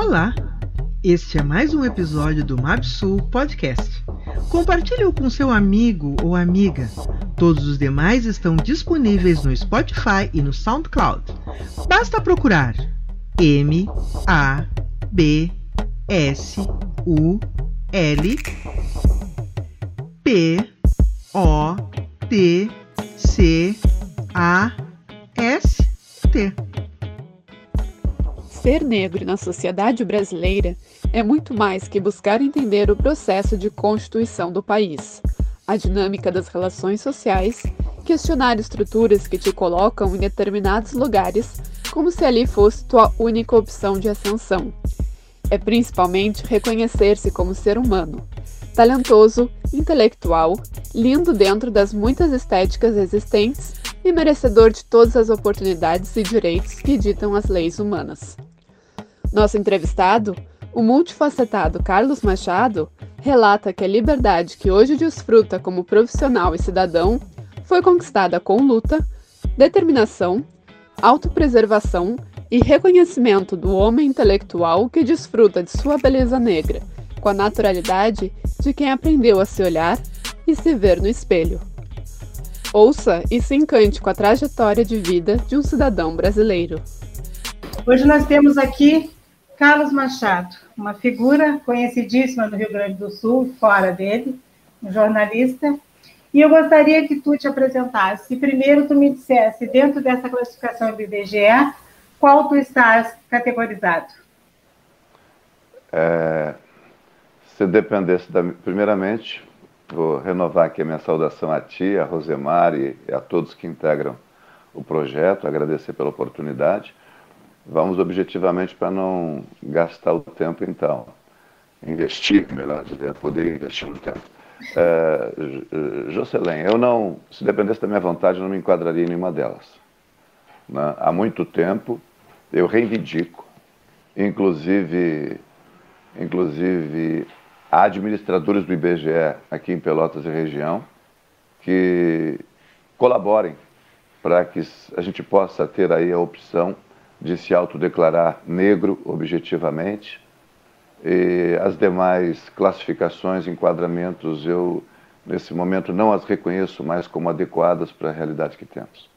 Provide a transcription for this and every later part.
Olá! Este é mais um episódio do MapSul Podcast. Compartilhe-o com seu amigo ou amiga. Todos os demais estão disponíveis no Spotify e no SoundCloud. Basta procurar M A B S U L P O T C A S T. Ser negro na sociedade brasileira é muito mais que buscar entender o processo de constituição do país, a dinâmica das relações sociais, questionar estruturas que te colocam em determinados lugares como se ali fosse tua única opção de ascensão. É principalmente reconhecer-se como ser humano, talentoso, intelectual, lindo dentro das muitas estéticas existentes e merecedor de todas as oportunidades e direitos que ditam as leis humanas. Nosso entrevistado, o multifacetado Carlos Machado, relata que a liberdade que hoje desfruta como profissional e cidadão foi conquistada com luta, determinação, autopreservação e reconhecimento do homem intelectual que desfruta de sua beleza negra, com a naturalidade de quem aprendeu a se olhar e se ver no espelho. Ouça e se encante com a trajetória de vida de um cidadão brasileiro. Hoje nós temos aqui Carlos Machado, uma figura conhecidíssima do Rio Grande do Sul, fora dele, um jornalista. E eu gostaria que tu te apresentasse. Primeiro, tu me dissesse, dentro dessa classificação do IBGE, qual tu estás categorizado? É, se dependesse da. Primeiramente, vou renovar aqui a minha saudação a ti, a Rosemar e a todos que integram o projeto, agradecer pela oportunidade. Vamos objetivamente para não gastar o tempo, então. Investir, melhor dizendo, poder investir no tempo. É, Jocelyn, eu não, se dependesse da minha vontade, eu não me enquadraria em nenhuma delas. Né? Há muito tempo eu reivindico, inclusive, inclusive administradores do IBGE aqui em Pelotas e região que colaborem para que a gente possa ter aí a opção de se autodeclarar negro objetivamente. E as demais classificações, enquadramentos, eu nesse momento não as reconheço mais como adequadas para a realidade que temos.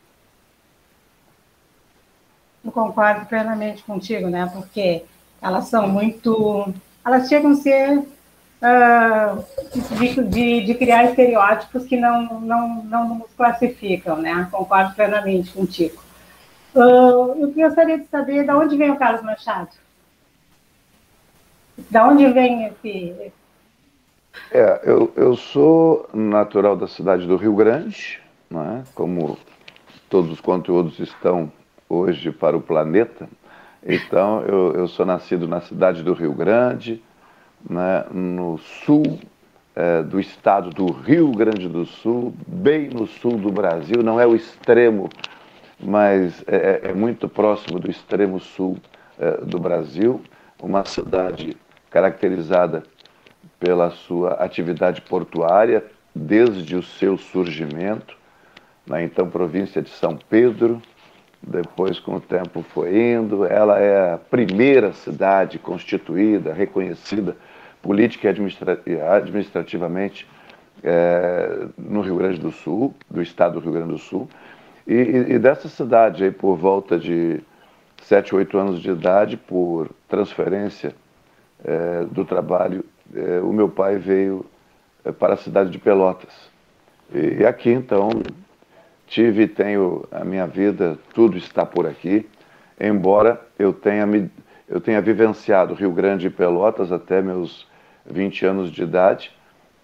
Eu concordo plenamente contigo, né? Porque elas são muito. Elas chegam a ser. Uh, de, de, de, criar estereótipos que não, não, não nos classificam, né? Concordo plenamente contigo. Uh, eu gostaria de saber de onde vem o Carlos Machado. Da onde vem esse. É, eu, eu sou natural da cidade do Rio Grande, é? como todos os conteúdos estão hoje para o planeta. Então, eu, eu sou nascido na cidade do Rio Grande, né, no sul é, do estado do Rio Grande do Sul, bem no sul do Brasil, não é o extremo mas é, é, é muito próximo do extremo sul é, do Brasil, uma cidade caracterizada pela sua atividade portuária desde o seu surgimento, na então província de São Pedro, depois com o tempo foi indo, ela é a primeira cidade constituída, reconhecida política e administrativamente é, no Rio Grande do Sul, do estado do Rio Grande do Sul, e, e, dessa cidade, aí, por volta de 7, 8 anos de idade, por transferência é, do trabalho, é, o meu pai veio é, para a cidade de Pelotas. E, e aqui, então, tive e tenho a minha vida, tudo está por aqui, embora eu tenha, me, eu tenha vivenciado Rio Grande e Pelotas até meus 20 anos de idade,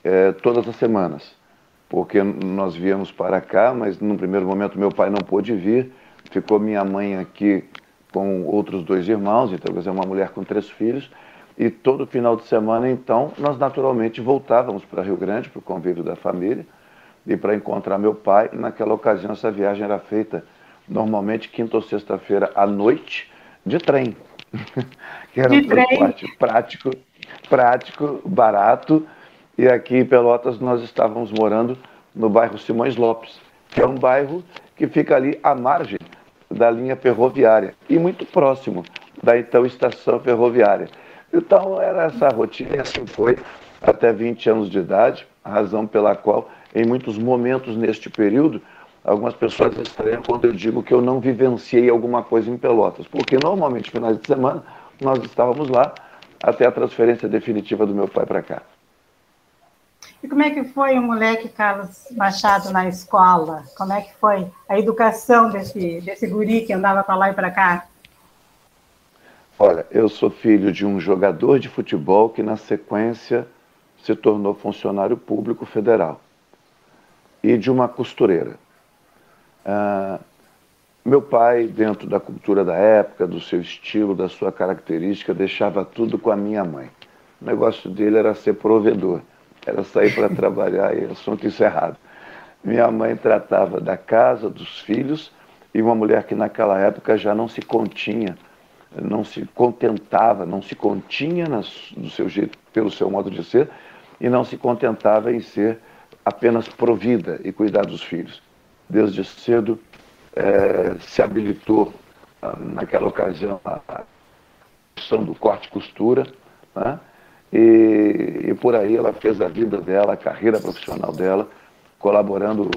é, todas as semanas porque nós viemos para cá, mas no primeiro momento meu pai não pôde vir, ficou minha mãe aqui com outros dois irmãos, então quer dizer, uma mulher com três filhos, e todo final de semana, então, nós naturalmente voltávamos para Rio Grande, para o convívio da família, e para encontrar meu pai. Naquela ocasião, essa viagem era feita normalmente quinta ou sexta-feira à noite, de trem, que era um transporte prático, prático, barato, e aqui em Pelotas nós estávamos morando no bairro Simões Lopes, que é um bairro que fica ali à margem da linha ferroviária e muito próximo da então estação ferroviária. Então era essa rotina e assim foi até 20 anos de idade, a razão pela qual, em muitos momentos neste período, algumas pessoas estranham quando eu digo que eu não vivenciei alguma coisa em Pelotas, porque normalmente, finais de semana, nós estávamos lá até a transferência definitiva do meu pai para cá. E como é que foi o moleque Carlos Machado na escola? Como é que foi a educação desse, desse guri que andava para lá e para cá? Olha, eu sou filho de um jogador de futebol que, na sequência, se tornou funcionário público federal e de uma costureira. Ah, meu pai, dentro da cultura da época, do seu estilo, da sua característica, deixava tudo com a minha mãe. O negócio dele era ser provedor, era sair para trabalhar e assunto encerrado. Minha mãe tratava da casa, dos filhos, e uma mulher que naquela época já não se continha não se contentava, não se continha do seu jeito, pelo seu modo de ser, e não se contentava em ser apenas provida e cuidar dos filhos. Desde cedo é, se habilitou, ah, naquela ocasião, a questão do corte costura, né? E, e por aí ela fez a vida dela, a carreira profissional dela, colaborando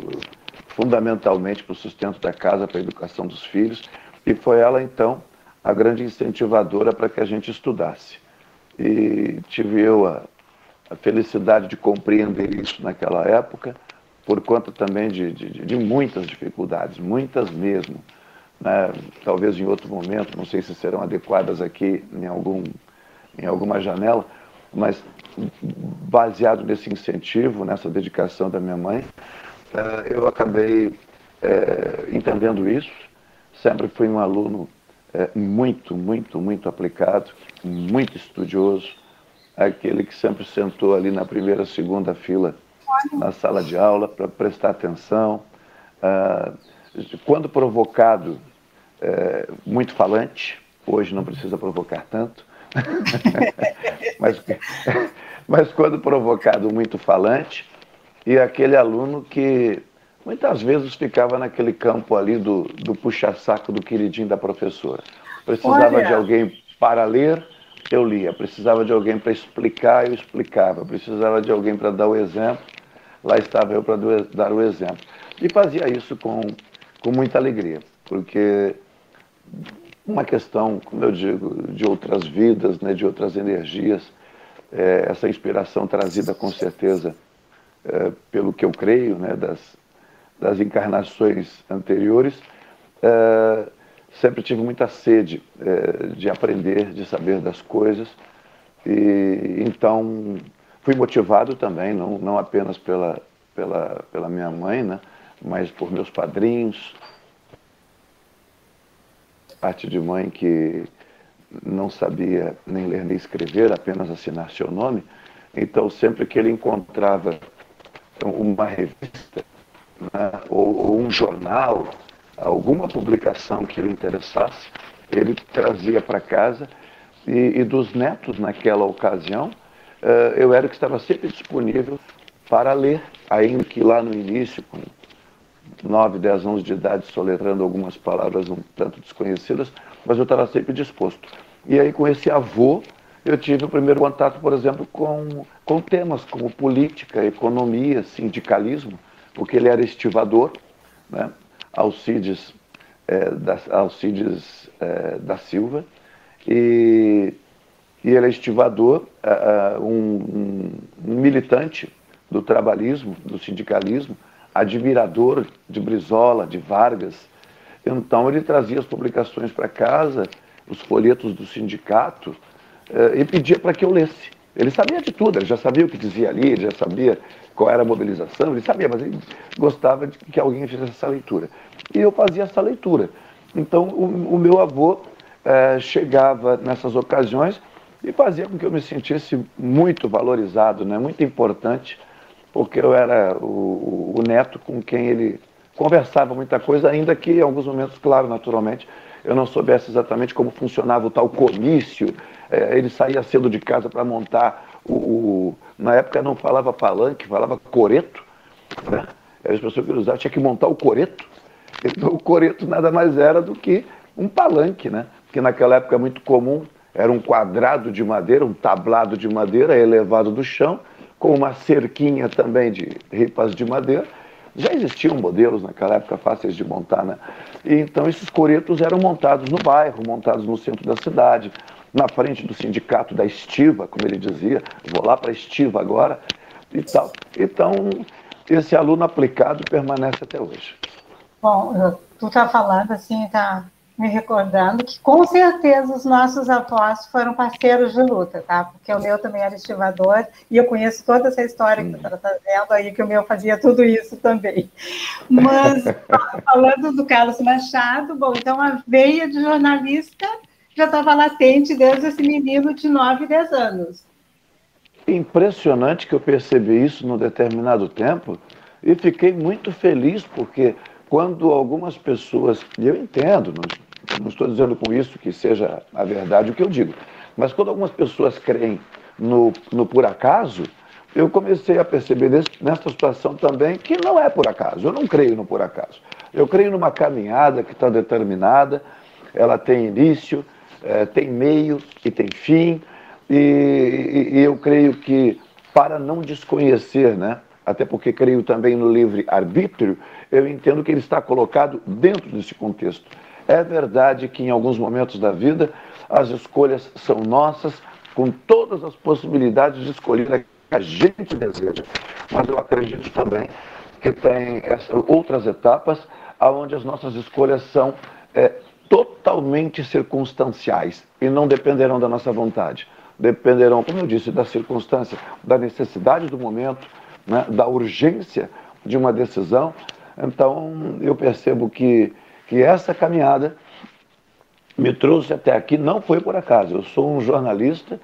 fundamentalmente para o sustento da casa, para a educação dos filhos, e foi ela então a grande incentivadora para que a gente estudasse. E tive eu a, a felicidade de compreender isso naquela época, por conta também de, de, de muitas dificuldades, muitas mesmo. Né? Talvez em outro momento, não sei se serão adequadas aqui em, algum, em alguma janela, mas baseado nesse incentivo, nessa dedicação da minha mãe, eh, eu acabei é, entendendo isso. Sempre fui um aluno é, muito, muito, muito aplicado, muito estudioso, aquele que sempre sentou ali na primeira, segunda fila na sala de aula para prestar atenção. Ah, quando provocado, muito falante, hoje não precisa provocar tanto, mas, mas quando provocado, muito falante, e aquele aluno que muitas vezes ficava naquele campo ali do, do puxa-saco do queridinho da professora. Precisava Olha. de alguém para ler, eu lia. Precisava de alguém para explicar, eu explicava. Precisava de alguém para dar o exemplo, lá estava eu para dar o exemplo. E fazia isso com, com muita alegria, porque uma questão, como eu digo, de outras vidas, né, de outras energias, é, essa inspiração trazida com certeza é, pelo que eu creio, né, das, das encarnações anteriores, é, sempre tive muita sede é, de aprender, de saber das coisas. E então fui motivado também, não, não apenas pela, pela, pela minha mãe, né, mas por meus padrinhos, parte de mãe que não sabia nem ler nem escrever, apenas assinar seu nome. Então, sempre que ele encontrava uma revista né, ou, ou, um jornal, alguma publicação que lhe interessasse, ele trazia para casa e, e, dos netos naquela ocasião, uh, eu era que estava sempre disponível para ler, ainda que lá no início, com 9, 10 anos de idade, soletrando algumas palavras um tanto desconhecidas, mas eu estava sempre disposto. E aí, com esse avô, eu tive o primeiro contato, por exemplo, com, com temas como política, economia, sindicalismo, porque ele era estivador, né? Alcides, é, da, Alcides é, da Silva, e, e ele é estivador, um, um, um militante do trabalhismo, do sindicalismo, admirador de Brizola, de Vargas. Então ele trazia as publicações para casa, os folhetos do sindicato, e pedia para que eu lesse. Ele sabia de tudo, ele já sabia o que dizia ali, ele já sabia qual era a mobilização, ele sabia, mas ele gostava de que alguém fizesse essa leitura. E eu fazia essa leitura. Então, o, o meu avô é, chegava nessas ocasiões e fazia com que eu me sentisse muito valorizado, né? muito importante, porque eu era o, o neto com quem ele conversava muita coisa, ainda que em alguns momentos, claro, naturalmente, eu não soubesse exatamente como funcionava o tal comício. É, ele saía cedo de casa para montar o, o, Na época não falava palanque, falava coreto. Né? Era a expressão que ele usava, tinha que montar o coreto. Então o coreto nada mais era do que um palanque, né? que naquela época é muito comum, era um quadrado de madeira, um tablado de madeira elevado do chão, com uma cerquinha também de ripas de madeira. Já existiam modelos naquela época fáceis de montar, né? E, então esses coretos eram montados no bairro, montados no centro da cidade, na frente do sindicato da Estiva, como ele dizia, vou lá para a Estiva agora e tal. Então, esse aluno aplicado permanece até hoje. Bom, tu está falando assim, está me recordando que com certeza os nossos avós foram parceiros de luta, tá? Porque o meu também era estivador e eu conheço toda essa história que tu está trazendo aí, que o meu fazia tudo isso também. Mas, falando do Carlos Machado, bom, então a veia de jornalista já estava latente desde esse menino de 9, 10 anos. Impressionante que eu percebi isso num determinado tempo e fiquei muito feliz porque quando algumas pessoas, e eu entendo, não, não estou dizendo com isso que seja a verdade o que eu digo, mas quando algumas pessoas creem no, no por acaso, eu comecei a perceber nesse, nessa situação também que não é por acaso, eu não creio no por acaso. Eu creio numa caminhada que está determinada, ela tem início, é, tem meio e tem fim, e, e, e eu creio que para não desconhecer, né, até porque creio também no livre arbítrio, eu entendo que ele está colocado dentro desse contexto. É verdade que em alguns momentos da vida as escolhas são nossas, com todas as possibilidades de escolher a que a gente deseja. Mas eu acredito também que tem outras etapas onde as nossas escolhas são é, totalmente circunstanciais e não dependerão da nossa vontade. Dependerão, como eu disse, da circunstância, da necessidade do momento, né, da urgência de uma decisão. Então, eu percebo que, que essa caminhada me trouxe até aqui, não foi por acaso. Eu sou um jornalista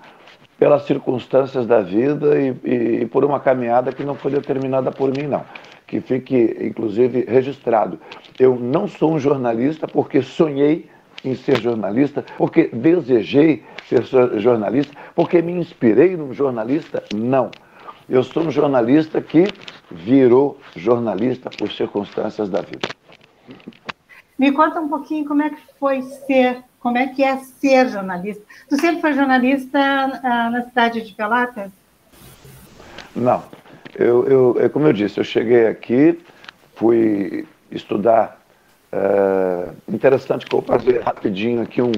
pelas circunstâncias da vida e, e, e por uma caminhada que não foi determinada por mim, não que fique, inclusive, registrado. Eu não sou um jornalista porque sonhei em ser jornalista, porque desejei ser jornalista, porque me inspirei num jornalista. Não. Eu sou um jornalista que virou jornalista por circunstâncias da vida. Me conta um pouquinho como é que foi ser, como é que é ser jornalista. Tu sempre foi jornalista ah, na cidade de Pelotas? Não, eu, eu, é como eu disse, eu cheguei aqui, fui estudar. É, interessante que eu vou fazer rapidinho aqui um.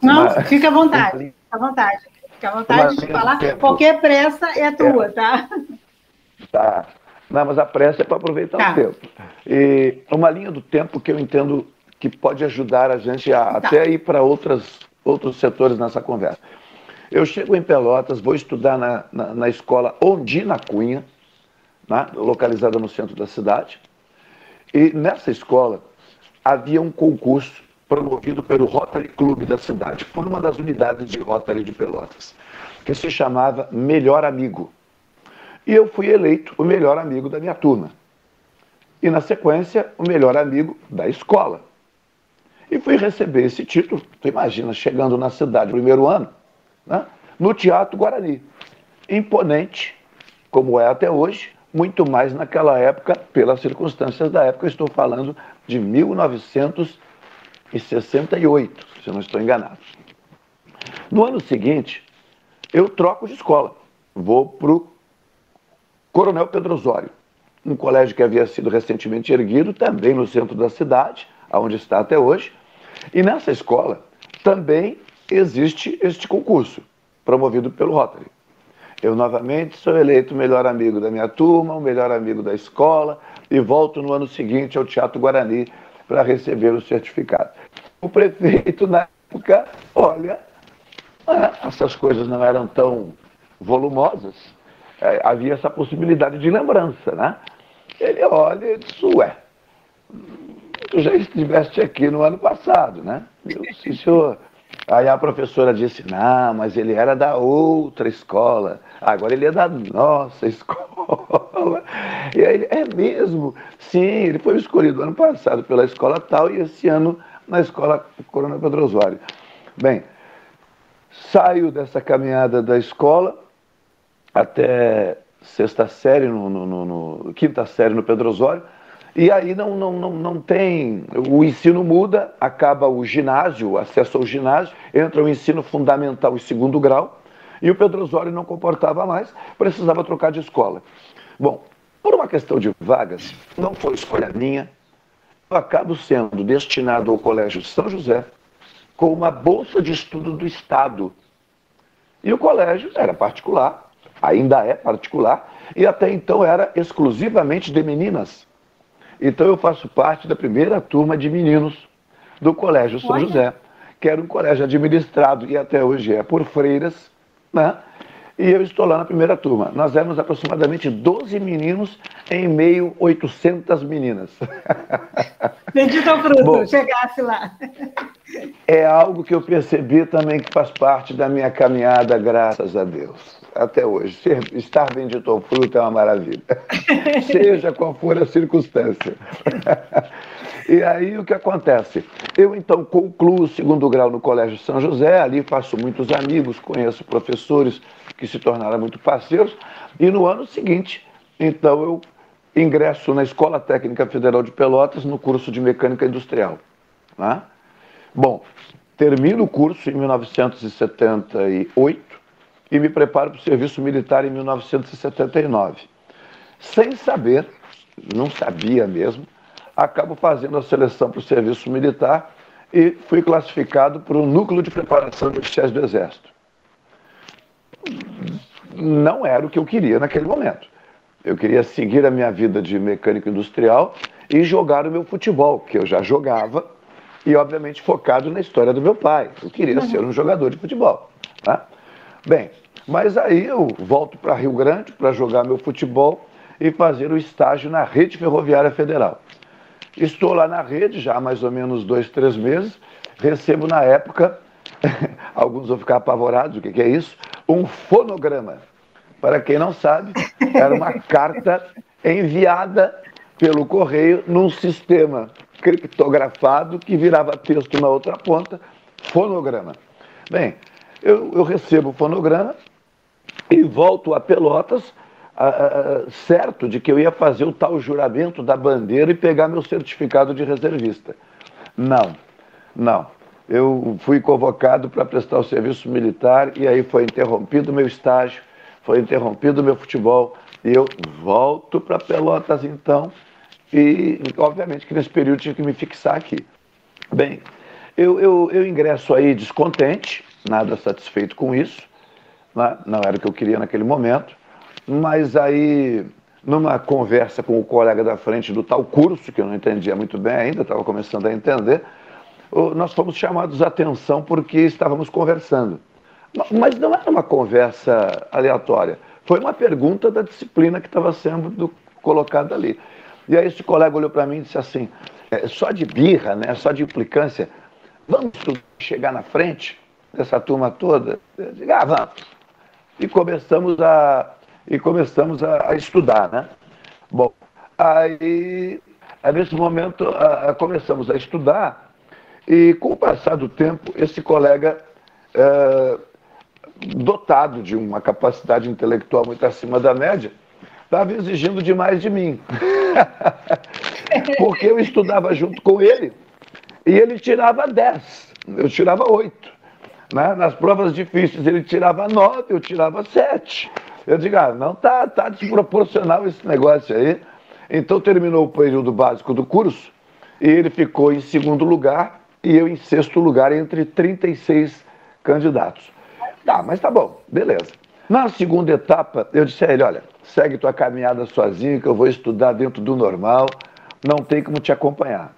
Não, uma, fica à vontade, fica à vontade. Fica à vontade de falar. Qualquer pressa é tua, é, tá? Tá. Não, mas a pressa é para aproveitar tá. o tempo. E uma linha do tempo que eu entendo que pode ajudar a gente a tá. até ir para outros setores nessa conversa. Eu chego em Pelotas, vou estudar na, na, na escola Ondina Cunha, né, localizada no centro da cidade. E nessa escola havia um concurso promovido pelo Rotary Club da cidade, por uma das unidades de Rotary de Pelotas, que se chamava Melhor Amigo. E eu fui eleito o melhor amigo da minha turma. E na sequência, o melhor amigo da escola. E fui receber esse título, tu imagina, chegando na cidade, primeiro ano, né, no Teatro Guarani. Imponente, como é até hoje, muito mais naquela época, pelas circunstâncias da época, estou falando de 1968, se eu não estou enganado. No ano seguinte, eu troco de escola, vou para o Coronel Pedro Osório, um colégio que havia sido recentemente erguido, também no centro da cidade, onde está até hoje, e nessa escola também existe este concurso, promovido pelo Rotary. Eu novamente sou eleito o melhor amigo da minha turma, o melhor amigo da escola e volto no ano seguinte ao Teatro Guarani para receber o certificado. O prefeito, na época, olha, é, essas coisas não eram tão volumosas, é, havia essa possibilidade de lembrança, né? Ele olha e diz, ué, tu já estiveste aqui no ano passado, né? Eu senhor, Aí a professora disse: Não, mas ele era da outra escola, agora ele é da nossa escola. E aí, é mesmo? Sim, ele foi escolhido ano passado pela escola tal e esse ano na escola Corona Pedro Osório. Bem, saio dessa caminhada da escola até sexta série, no, no, no, no, quinta série no Pedro Osório, E aí não, não, não, não tem. O ensino muda, acaba o ginásio, o acesso ao ginásio, entra o ensino fundamental e segundo grau, e o Pedro Osório não comportava mais, precisava trocar de escola. Bom, por uma questão de vagas, não foi escolha minha, eu acabo sendo destinado ao Colégio São José com uma bolsa de estudo do Estado. E o colégio era particular, ainda é particular, e até então era exclusivamente de meninas. Então eu faço parte da primeira turma de meninos do Colégio São Olha. José, que era um colégio administrado e até hoje é por freiras, né? E eu estou lá na primeira turma. Nós éramos aproximadamente 12 meninos em meio 800 meninas. Bendito ao fruto, Bom, chegasse lá. É algo que eu percebi também que faz parte da minha caminhada, graças a Deus até hoje. Ser, estar bendito ao fruto é uma maravilha. Seja qual for a circunstância. e aí o que acontece? Eu então concluo o segundo grau no Colégio São José, ali faço muitos amigos, conheço professores que se tornaram muito parceiros, e no ano seguinte, então eu ingresso na Escola Técnica Federal de Pelotas no curso de Mecânica Industrial. Né? Bom, termino o curso em 1978 e me preparo para o serviço militar em 1979. Sem saber, não sabia mesmo, acabo fazendo a seleção para o serviço militar e fui classificado para o núcleo de preparação de oficiais do Exército. Não era o que eu queria naquele momento. Eu queria seguir a minha vida de mecânico industrial e jogar o meu futebol, que eu já jogava, e obviamente focado na história do meu pai. Eu queria uhum. ser um jogador de futebol. Tá? Bem, mas aí eu volto para Rio Grande para jogar meu futebol e fazer o estágio na Rede Ferroviária Federal. Estou lá na rede já há mais ou menos dois, três meses. Recebo na época, alguns vão ficar apavorados, o que, é isso? Um fonograma. Para quem não sabe, era uma carta enviada pelo correio num sistema criptografado que virava texto na outra ponta, fonograma. Bem, eu, eu recebo o fonograma, e volto a Pelotas, certo de que eu ia fazer o tal juramento da bandeira e pegar meu certificado de reservista. Não, não. Eu fui convocado para prestar o serviço militar e aí foi interrompido meu estágio, foi interrompido meu futebol e eu volto para Pelotas então e obviamente que nesse período tinha que me fixar aqui. Bem, eu, eu, eu ingresso aí descontente, nada satisfeito com isso, né? não era o que eu queria naquele momento, mas aí, numa conversa com o colega da frente do tal curso, que eu não entendia muito bem ainda, estava começando a entender, nós fomos chamados a atenção porque estávamos conversando. Mas não era uma conversa aleatória, foi uma pergunta da disciplina que estava sendo colocada ali. E aí esse colega olhou para mim e disse assim, é, só de birra, né, só de implicância, vamos chegar na frente dessa turma toda? Eu digo, ah, vamos e começamos a, e começamos a, a estudar, né? Bom, aí, aí nesse momento a, a, começamos a estudar e com o passar do tempo esse colega é, dotado de uma capacidade intelectual muito acima da média estava exigindo demais de mim. Porque eu estudava junto com ele e ele tirava 10, eu tirava 8. Né? Nas provas difíceis ele tirava nove, eu tirava sete. Eu digo, ah, não, tá, tá desproporcional esse negócio aí. Então terminou o período básico do curso e ele ficou em segundo lugar e eu em sexto lugar entre 36 candidatos. Tá, mas tá bom, beleza. Na segunda etapa, eu disse a ele, olha, segue tua caminhada sozinho que eu vou estudar dentro do normal, não tem como te acompanhar.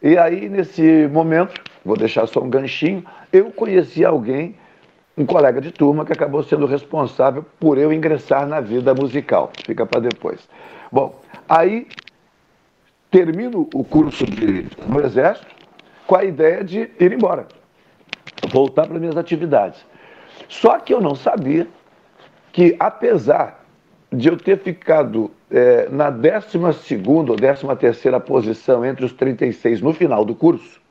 E aí, nesse momento, vou deixar só um ganchinho, eu conheci alguém, um colega de turma, que acabou sendo responsável por eu ingressar na vida musical. Fica para depois. Bom, aí termino o curso de, no Exército com a ideia de ir embora, voltar para minhas atividades. Só que eu não sabia que, apesar de eu ter ficado é, na 12 ou 13 terceira posição entre os 36 no final do curso,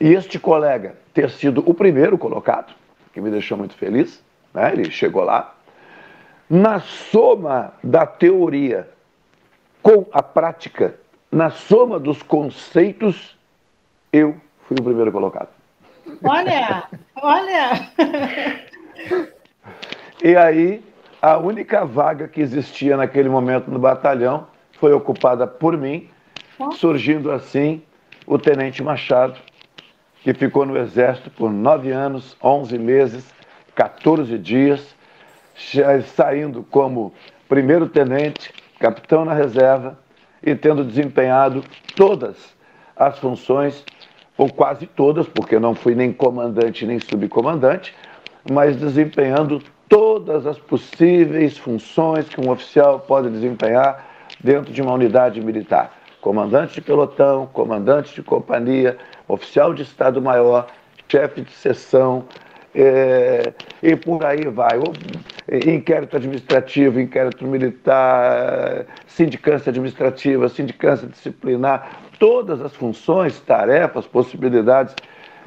e este colega ter sido o primeiro colocado, que me deixou muito feliz, né? ele chegou lá. Na soma da teoria com a prática, na soma dos conceitos, eu fui o primeiro colocado. Olha, olha! e aí, a única vaga que existia naquele momento no batalhão foi ocupada por mim, surgindo assim o Tenente Machado, que ficou no Exército por nove anos, onze meses, 14 dias, saindo como primeiro tenente, capitão na reserva e tendo desempenhado todas as funções, ou quase todas, porque não fui nem comandante nem subcomandante, mas desempenhando todas as possíveis funções que um oficial pode desempenhar dentro de uma unidade militar. Comandante de pelotão, comandante de companhia, oficial de Estado-Maior, chefe de seção, é, e por aí vai. Inquérito administrativo, inquérito militar, sindicância administrativa, sindicância disciplinar, todas as funções, tarefas, possibilidades,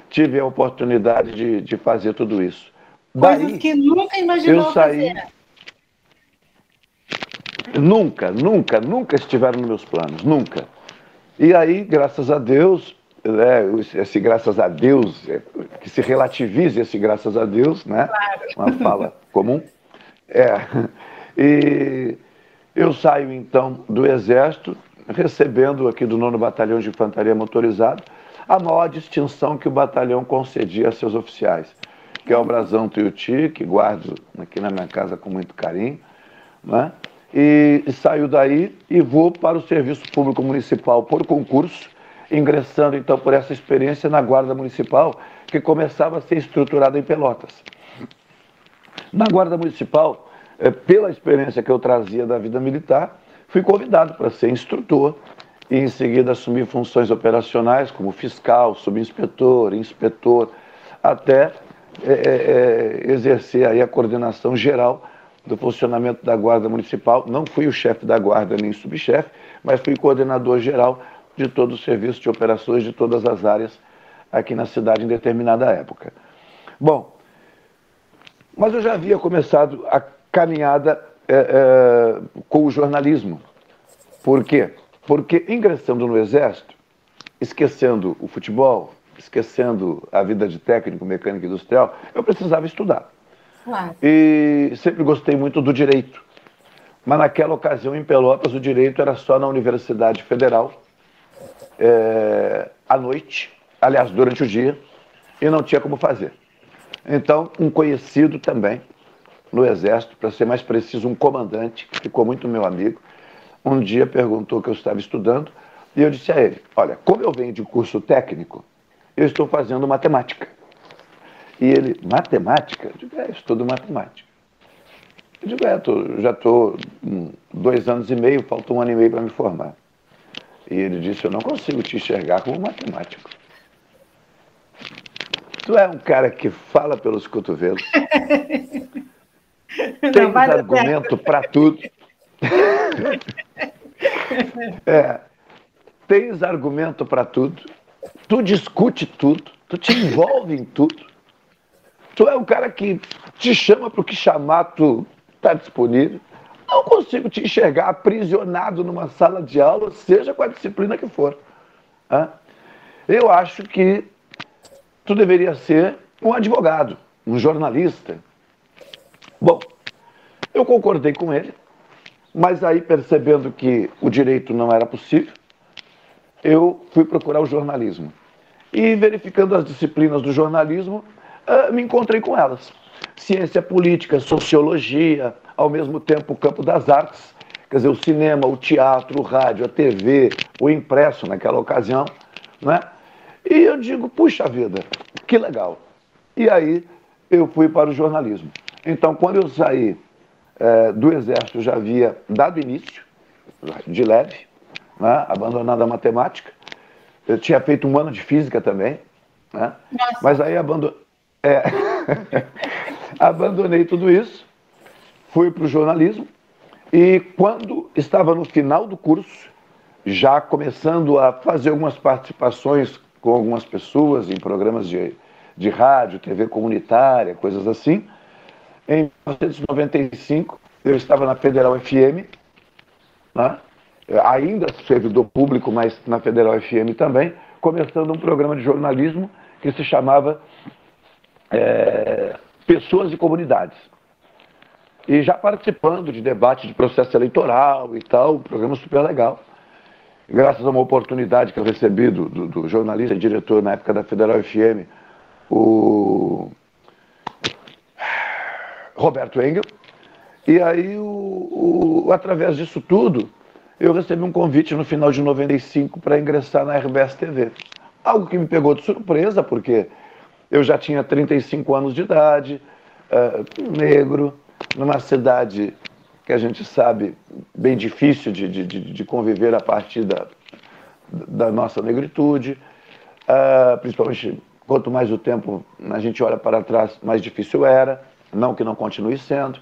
tive a oportunidade de, de fazer tudo isso. Coisas Daí, que nunca imaginou eu saí, fazer. Nunca, nunca, nunca estiveram nos meus planos, nunca. E aí, graças a Deus, né, esse graças a Deus, é, que se relativize esse graças a Deus, né? Claro. Uma fala comum. É. E eu saio então do Exército, recebendo aqui do nono Batalhão de Infantaria Motorizada a maior distinção que o batalhão concedia a seus oficiais que é o brasão Tuiuti, que guardo aqui na minha casa com muito carinho, né? e, e saio daí e vou para o Serviço Público Municipal por concurso, ingressando então por essa experiência na Guarda Municipal, que começava a ser estruturada em Pelotas. Na Guarda Municipal, é, pela experiência que eu trazia da vida militar, fui convidado para ser instrutor e em seguida assumir funções operacionais como fiscal, subinspetor, inspetor, até é, é, exercer aí a coordenação geral do funcionamento da Guarda Municipal. Não fui o chefe da Guarda nem subchefe, mas fui coordenador geral de todo o serviço de operações de todas as áreas aqui na cidade em determinada época. Bom, mas eu já havia começado a caminhada é, é, com o jornalismo. Por quê? Porque ingressando no Exército, esquecendo o futebol, esquecendo a vida de técnico mecânico industrial, eu precisava estudar. Claro. E sempre gostei muito do direito. Mas naquela ocasião, em Pelotas, o direito era só na Universidade Federal, é, à noite, aliás, durante o dia, e não tinha como fazer. Então, um conhecido também no Exército, para ser mais preciso, um comandante, que ficou muito meu amigo, um dia perguntou o que eu estava estudando, e eu disse a ele: Olha, como eu venho de curso técnico, eu estou fazendo matemática. E ele, matemática? Eu digo, é, estudo matemática. Eu digo, é, tô, já estou dois anos e meio, faltou um ano e meio para me formar. E ele disse, eu não consigo te enxergar como matemático. Tu é um cara que fala pelos cotovelos. Tem argumento para tudo. é, tens argumento para tudo tu discute tudo, tu te envolve em tudo. Tu é um cara que te chama para o que chamar, tu está disponível. Não consigo te enxergar aprisionado numa sala de aula, seja com a disciplina que for. Eu acho que tu deveria ser um advogado, um jornalista. Bom, eu concordei com ele, mas aí percebendo que o direito não era possível, eu fui procurar o jornalismo. E verificando as disciplinas do jornalismo, uh, me encontrei com elas. Ciência política, sociologia, ao mesmo tempo o campo das artes, quer dizer, o cinema, o teatro, o rádio, a TV, o impresso naquela ocasião, né? E eu digo, puxa vida, que legal. E aí eu fui para o jornalismo. Então, quando eu saí é, do Exército, já havia dado início, de leve, né? abandonado a matemática. Eu tinha feito um ano de física também, né? mas aí abandonei, é... abandonei tudo isso, fui para o jornalismo e quando estava no final do curso, já começando a fazer algumas participações com algumas pessoas em programas de, de rádio, TV comunitária, coisas assim, em 1995 eu estava na Federal FM, né? ainda servidor público, mas na Federal FM também, começando um programa de jornalismo que se chamava é, Pessoas e Comunidades. E já participando de debate de processo eleitoral e tal, um programa super legal. Graças a uma oportunidade que eu recebi do, do, do jornalista e diretor na época da Federal FM, o Roberto Engel. E aí, o, o, através disso tudo, eu recebi um convite no final de 95 para ingressar na RBS TV. Algo que me pegou de surpresa, porque eu já tinha 35 anos de idade, uh, negro, numa cidade que a gente sabe bem difícil de, de, de conviver a partir da, da nossa negritude, uh, principalmente quanto mais o tempo a gente olha para trás, mais difícil era, não que não continue sendo.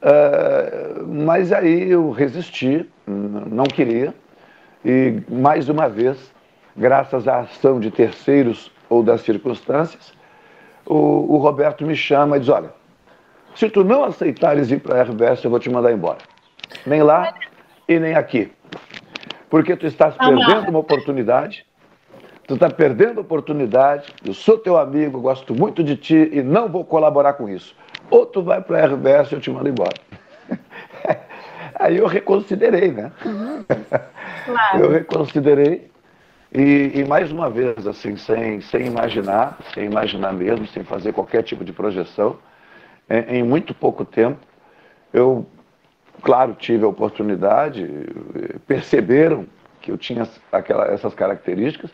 Uh, mas aí eu resisti, não queria, e mais uma vez, graças à ação de terceiros ou das circunstâncias, o, o Roberto me chama e diz: Olha, se tu não aceitares ir para a RBS, eu vou te mandar embora. Nem lá e nem aqui. Porque tu estás perdendo uma oportunidade. Tu está perdendo oportunidade. Eu sou teu amigo, gosto muito de ti e não vou colaborar com isso. Ou tu vai para a RBS e eu te mando embora. Aí eu reconsiderei, né? Claro. Eu reconsiderei e, e, mais uma vez, assim, sem, sem imaginar, sem imaginar mesmo, sem fazer qualquer tipo de projeção, em, em muito pouco tempo, eu, claro, tive a oportunidade, perceberam que eu tinha aquela, essas características,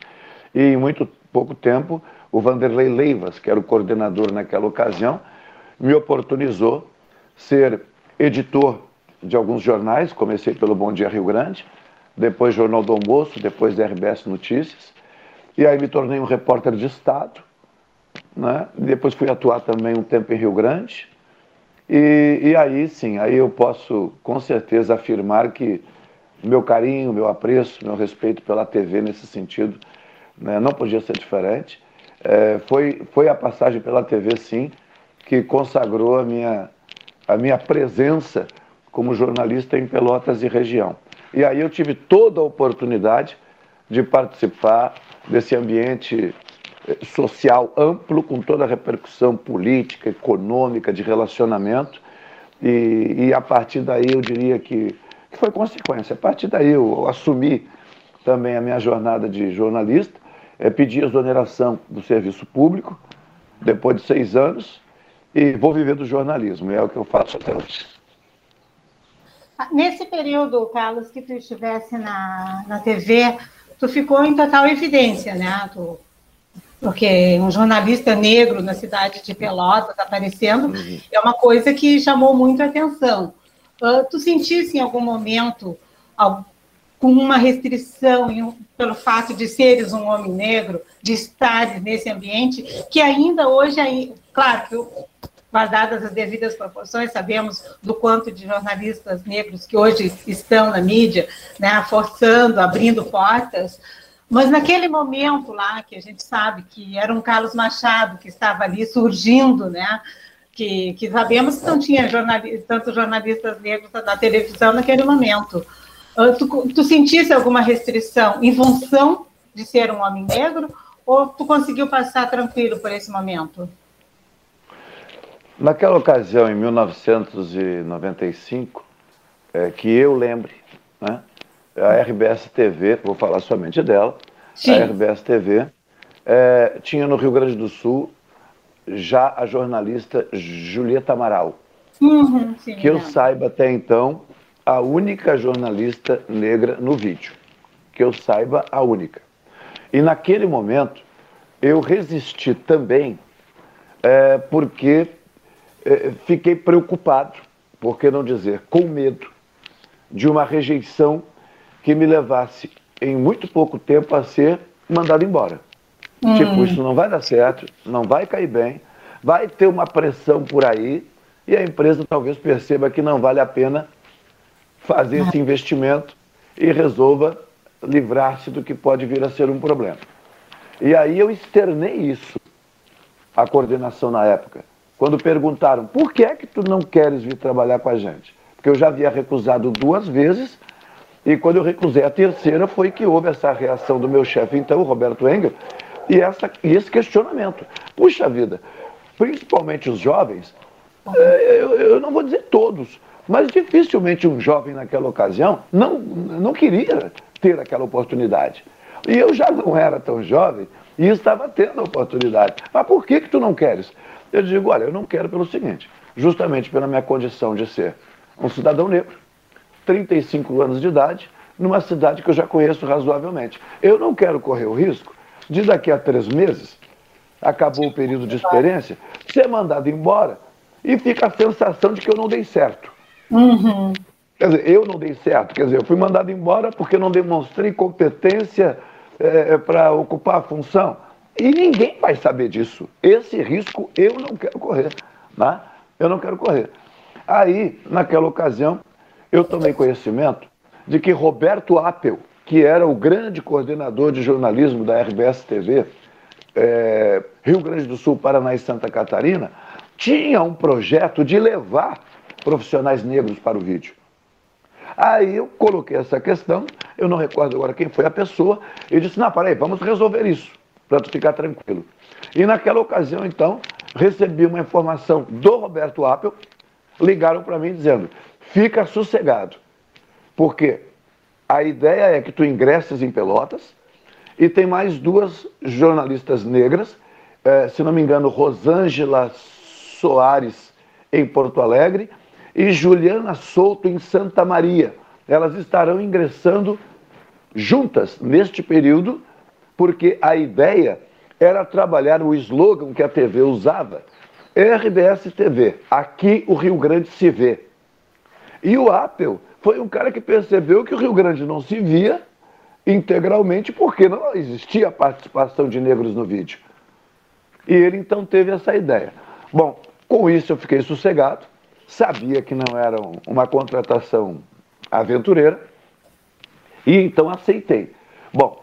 e em muito pouco tempo, o Vanderlei Leivas, que era o coordenador naquela ocasião, me oportunizou ser editor de alguns jornais, comecei pelo Bom Dia Rio Grande, depois Jornal do Almoço, depois RBS Notícias, e aí me tornei um repórter de Estado, né? depois fui atuar também um tempo em Rio Grande, e, e aí sim, aí eu posso com certeza afirmar que meu carinho, meu apreço, meu respeito pela TV nesse sentido né? não podia ser diferente. É, foi, foi a passagem pela TV, sim, que consagrou a minha, a minha presença como jornalista em Pelotas e região. E aí eu tive toda a oportunidade de participar desse ambiente eh, social amplo, com toda a repercussão política, econômica, de relacionamento. E, e a partir daí eu diria que, que foi consequência. A partir daí eu assumi também a minha jornada de jornalista, é, pedi exoneração do serviço público, depois de seis anos, e vou viver do jornalismo, é o que eu faço até hoje. Nesse período, Carlos, que tu estivesse na, na TV, tu ficou em total evidência, né? Tu, porque um jornalista negro na cidade de Pelotas aparecendo uhum. é uma coisa que chamou muito a atenção. Uh, tu sentisse em algum momento com uma restrição pelo fato de seres um homem negro, de estar nesse ambiente, que ainda hoje, claro, que guardadas as devidas proporções, sabemos do quanto de jornalistas negros que hoje estão na mídia, né, forçando, abrindo portas, mas naquele momento lá, que a gente sabe que era um Carlos Machado que estava ali surgindo, né, que, que sabemos que não tinha jornalista, tantos jornalistas negros na televisão naquele momento. Ah, tu, tu sentisse alguma restrição em função de ser um homem negro, ou tu conseguiu passar tranquilo por esse momento? Naquela ocasião, em 1995, é, que eu lembre, né, a RBS TV, vou falar somente dela, Sim. a RBS TV, é, tinha no Rio Grande do Sul já a jornalista Julieta Amaral. Uhum, sim, que eu saiba até então, a única jornalista negra no vídeo. Que eu saiba, a única. E naquele momento, eu resisti também, é, porque é, fiquei preocupado, por que não dizer, com medo de uma rejeição que me levasse em muito pouco tempo a ser mandado embora. Hum. Tipo, isso não vai dar certo, não vai cair bem, vai ter uma pressão por aí e a empresa talvez perceba que não vale a pena fazer esse investimento e resolva livrar-se do que pode vir a ser um problema. E aí eu externei isso à coordenação na época. Quando perguntaram, por que é que tu não queres vir trabalhar com a gente? Porque eu já havia recusado duas vezes E quando eu recusei a terceira, foi que houve essa reação do meu chefe, então, Roberto Engel, e, essa, e esse questionamento. Puxa vida, principalmente os jovens, é, eu, eu não vou dizer todos, mas dificilmente um jovem naquela ocasião não, não queria ter aquela oportunidade. E eu já não era tão jovem e estava tendo a oportunidade. Mas por que, que tu não queres? Eu digo, olha, eu não quero pelo seguinte, justamente pela minha condição de ser um cidadão negro, 35 anos de idade, numa cidade que eu já conheço razoavelmente. Eu não quero correr o risco de daqui a três meses, acabou o período de experiência, ser mandado embora e fica a sensação de que eu não dei certo. Uhum. Quer dizer, eu não dei certo, quer dizer, eu fui mandado embora porque não demonstrei competência é, é para ocupar a função. E ninguém vai saber disso. Esse risco eu não quero correr. Né? Eu não quero correr. Aí, naquela ocasião, eu tomei conhecimento de que Roberto Appel, que era o grande coordenador de jornalismo da RBS TV, é, Rio Grande do Sul, Paraná e Santa Catarina, tinha um projeto de levar profissionais negros para o vídeo. Aí eu coloquei essa questão, eu não recordo agora quem foi a pessoa, e disse: Não, peraí, vamos resolver isso, para tu ficar tranquilo. E naquela ocasião, então, recebi uma informação do Roberto Appel, ligaram para mim dizendo: Fica sossegado, porque a ideia é que tu ingresses em Pelotas e tem mais duas jornalistas negras, eh, se não me engano, Rosângela Soares em Porto Alegre e Juliana Souto em Santa Maria. Elas estarão ingressando juntas neste período, porque a ideia era trabalhar o slogan que a TV usava, RBS TV, aqui o Rio Grande se vê. E o Apple foi um cara que percebeu que o Rio Grande não se via integralmente porque não existia participação de negros no vídeo. E ele então teve essa ideia. Bom, com isso eu fiquei sossegado sabia que não era uma contratação aventureira e então aceitei. Bom,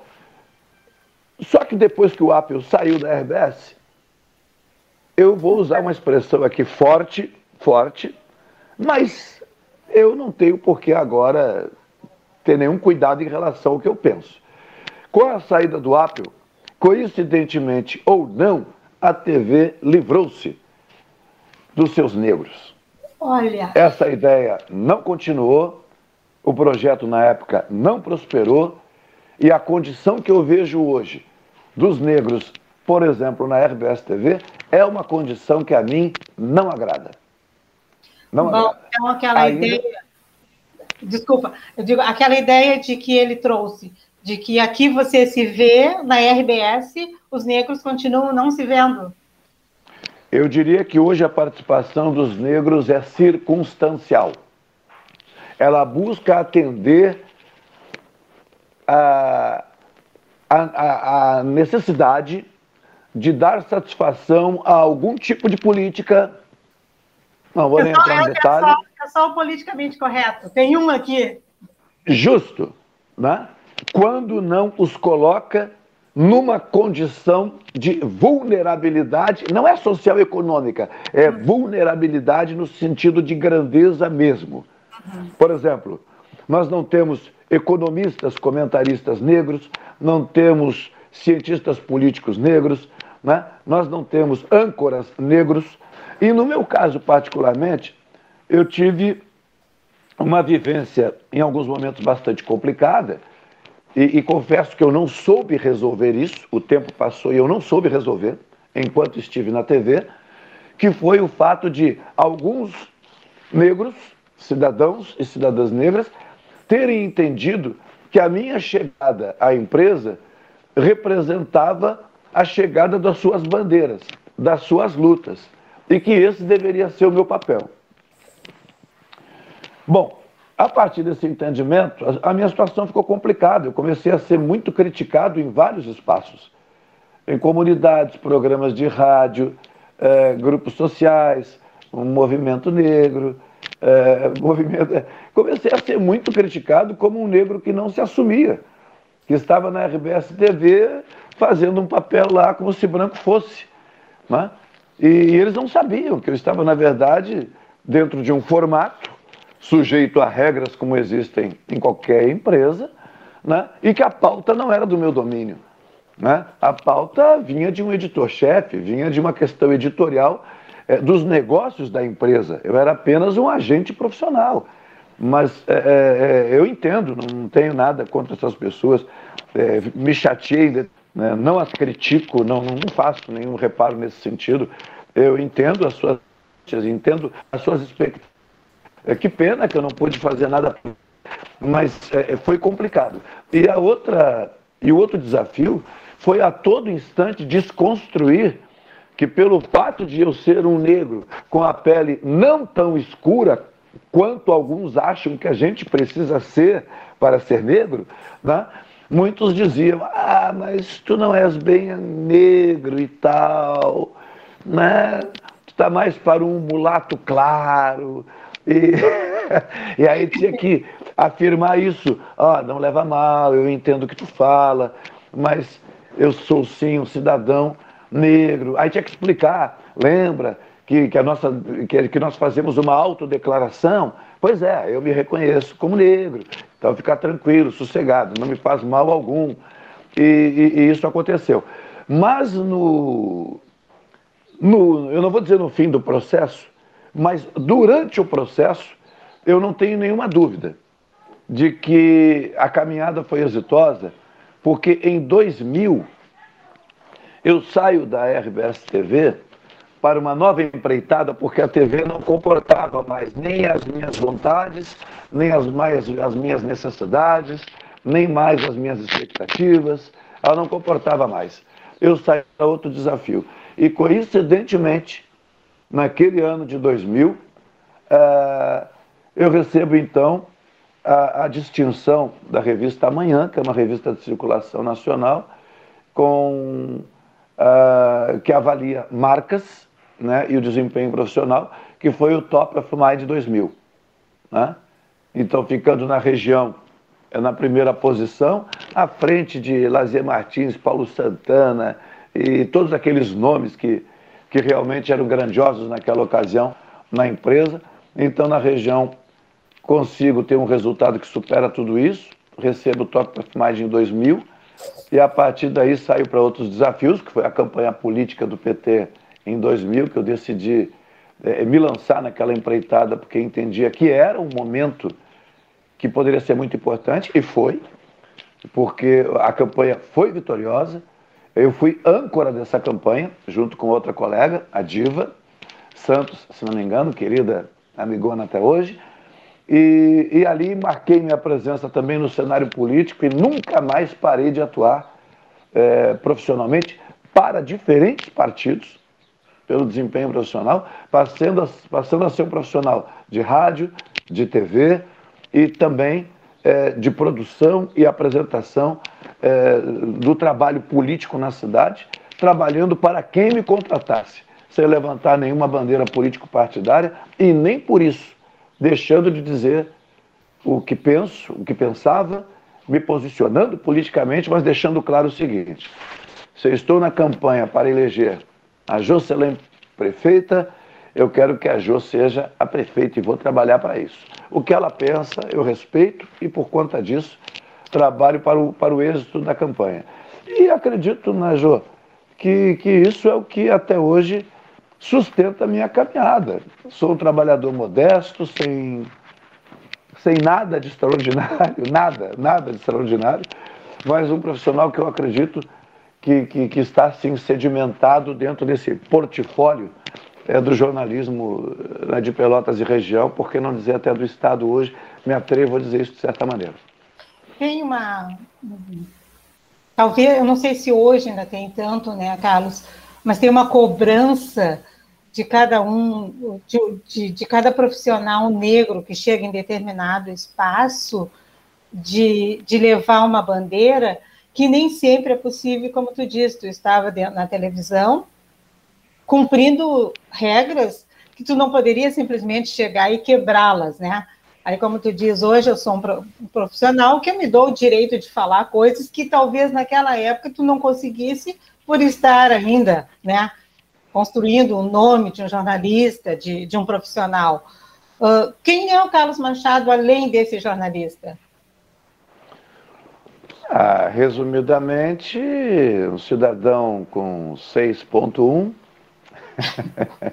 só que depois que o Apple saiu da RBS, eu vou usar uma expressão aqui forte, forte, mas eu não tenho por que agora ter nenhum cuidado em relação ao que eu penso. Com a saída do Apple, coincidentemente ou não, a TV livrou-se dos seus negros. Olha. Essa ideia não continuou, o projeto na época não prosperou e a condição que eu vejo hoje dos negros, por exemplo, na RBS TV, é uma condição que a mim não agrada. Não Bom, agrada. Então aquela Ainda... ideia, desculpa, eu digo aquela ideia de que ele trouxe, de que aqui você se vê na RBS, os negros continuam não se vendo. Eu diria que hoje a participação dos negros é circunstancial. Ela busca atender a, a, a necessidade de dar satisfação a algum tipo de política. Não vou nem entrar no detalhe. É só o politicamente correto. Tem um aqui. Justo, né? Quando não os coloca numa condição de vulnerabilidade, não é social econômica, é vulnerabilidade no sentido de grandeza mesmo. Por exemplo, nós não temos economistas, comentaristas negros, não temos cientistas políticos negros, né? nós não temos âncoras negros. E no meu caso, particularmente, eu tive uma vivência, em alguns momentos, bastante complicada e, e, confesso que eu não soube resolver isso, o tempo passou e eu não soube resolver, enquanto estive na TV, que foi o fato de alguns negros, cidadãos e cidadãs negras, terem entendido que a minha chegada à empresa representava a chegada das suas bandeiras, das suas lutas, e que esse deveria ser o meu papel. Bom, a partir desse entendimento, a minha situação ficou complicada. Eu comecei a ser muito criticado em vários espaços em comunidades, programas de rádio, eh, grupos sociais, um movimento negro. Eh, movimento... Comecei a ser muito criticado como um negro que não se assumia, que estava na RBS TV fazendo um papel lá como se branco fosse. Né? E, e eles não sabiam que eu estava, na verdade, dentro de um formato sujeito a regras como existem em qualquer empresa, né? e que a pauta não era do meu domínio. Né? A pauta vinha de um editor-chefe, vinha de uma questão editorial é, dos negócios da empresa. Eu era apenas um agente profissional. Mas é, é, eu entendo, não tenho nada contra essas pessoas, me chateei, né? não as critico, não, não faço nenhum reparo nesse sentido. Eu entendo as suas, entendo as suas expectativas. que pena que eu não pude fazer nada, mas foi complicado. E a outra, e o outro desafio foi a todo instante desconstruir que pelo fato de eu ser um negro com a pele não tão escura quanto alguns acham que a gente precisa ser para ser negro, né? muitos diziam, ah, mas tu não és bem negro e tal, né? tu está mais para um mulato claro. E, e aí tinha que afirmar isso, ah, não leva mal, eu entendo o que tu fala, mas eu sou sim um cidadão negro. Aí tinha que explicar, lembra que, que, a nossa, que, que nós fazemos uma autodeclaração? Pois é, eu me reconheço como negro, então ficar tranquilo, sossegado, não me faz mal algum. E, e, e isso aconteceu. Mas no, no, eu não vou dizer no fim do processo, mas durante o processo, eu não tenho nenhuma dúvida de que a caminhada foi exitosa porque em 2000 eu saio da RBS TV para uma nova empreitada, porque a TV não comportava mais nem as minhas vontades, nem as, mais, as minhas necessidades, nem mais as minhas expectativas. Ela não comportava mais. Eu saí para outro desafio. E coincidentemente, naquele ano de 2000, uh, eh, eu recebo então a, a, distinção da revista Amanhã, que é uma revista de circulação nacional, com, uh, que avalia marcas né, e o desempenho profissional, que foi o Top of Mind 2000. Né? Então, ficando na região, é na primeira posição, à frente de Lazier Martins, Paulo Santana e todos aqueles nomes que, que realmente eram grandiosos naquela ocasião na empresa. Então, na região consigo ter um resultado que supera tudo isso, recebo o Top of Mind em 2000 e a partir daí saio para outros desafios, que foi a campanha política do PT em 2000, que eu decidi é, me lançar naquela empreitada porque entendia que era um momento que poderia ser muito importante e foi, porque a campanha foi vitoriosa. Eu fui âncora dessa campanha, junto com outra colega, a Diva Santos, se não me engano, querida amigona até hoje. E, e, ali marquei minha presença também no cenário político e nunca mais parei de atuar é, profissionalmente para diferentes partidos, pelo desempenho profissional, passando a, passando a ser um profissional de rádio, de TV e também é, de produção e apresentação é, do trabalho político na cidade, trabalhando para quem me contratasse, sem levantar nenhuma bandeira político-partidária e nem por isso deixando de dizer o que penso, o que pensava, me posicionando politicamente, mas deixando claro o seguinte: se eu estou na campanha para eleger a Jocelyn prefeita, eu quero que a Jo seja a prefeita e vou trabalhar para isso. O que ela pensa, eu respeito e, por conta disso, trabalho para o, para o êxito da campanha. E acredito, né, Jo, que, que isso é o que até hoje sustenta a minha caminhada. Sou um trabalhador modesto, sem, sem nada de extraordinário, nada, nada de extraordinário, mas um profissional que eu acredito que, que, que está assim, sedimentado dentro desse portfólio é, do jornalismo né, de Pelotas e região, por que não dizer até do Estado hoje, me atrevo a dizer isso de certa maneira. Tem uma. Talvez, eu não sei se hoje ainda tem tanto, né, Carlos, mas tem uma cobrança de cada um, de, de, de, cada profissional negro que chega em determinado espaço, de, de levar uma bandeira, que nem sempre é possível, como tu disse, tu estava dentro, na televisão, cumprindo regras que tu não poderia simplesmente chegar e quebrá-las, né? Aí, como tu diz, hoje eu sou um profissional que eu me dou o direito de falar coisas que talvez naquela época tu não conseguisse por estar ainda, né? construindo o nome de um jornalista, de, de um profissional. Uh, quem é o Carlos Machado, além desse jornalista? Ah, resumidamente, um cidadão com 6.1.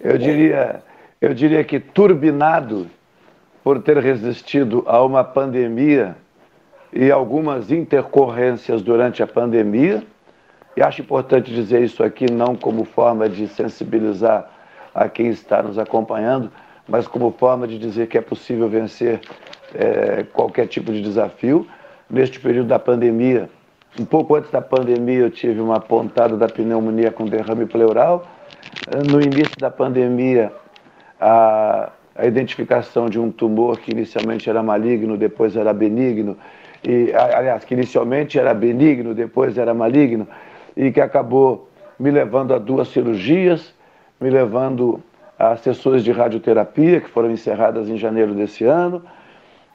eu, diria, eu diria que turbinado por ter resistido a uma pandemia e algumas intercorrências durante a pandemia. E acho importante dizer isso aqui não como forma de sensibilizar a quem está nos acompanhando, mas como forma de dizer que é possível vencer é, qualquer tipo de desafio neste período da pandemia. Um pouco antes da pandemia, eu tive uma pontada da pneumonia com derrame pleural. No início da pandemia, a, a identificação de um tumor que inicialmente era maligno, depois era benigno, e, aliás, que inicialmente era benigno, depois era maligno, e que acabou me levando a duas cirurgias, me levando a sessões de radioterapia, que foram encerradas em janeiro desse ano,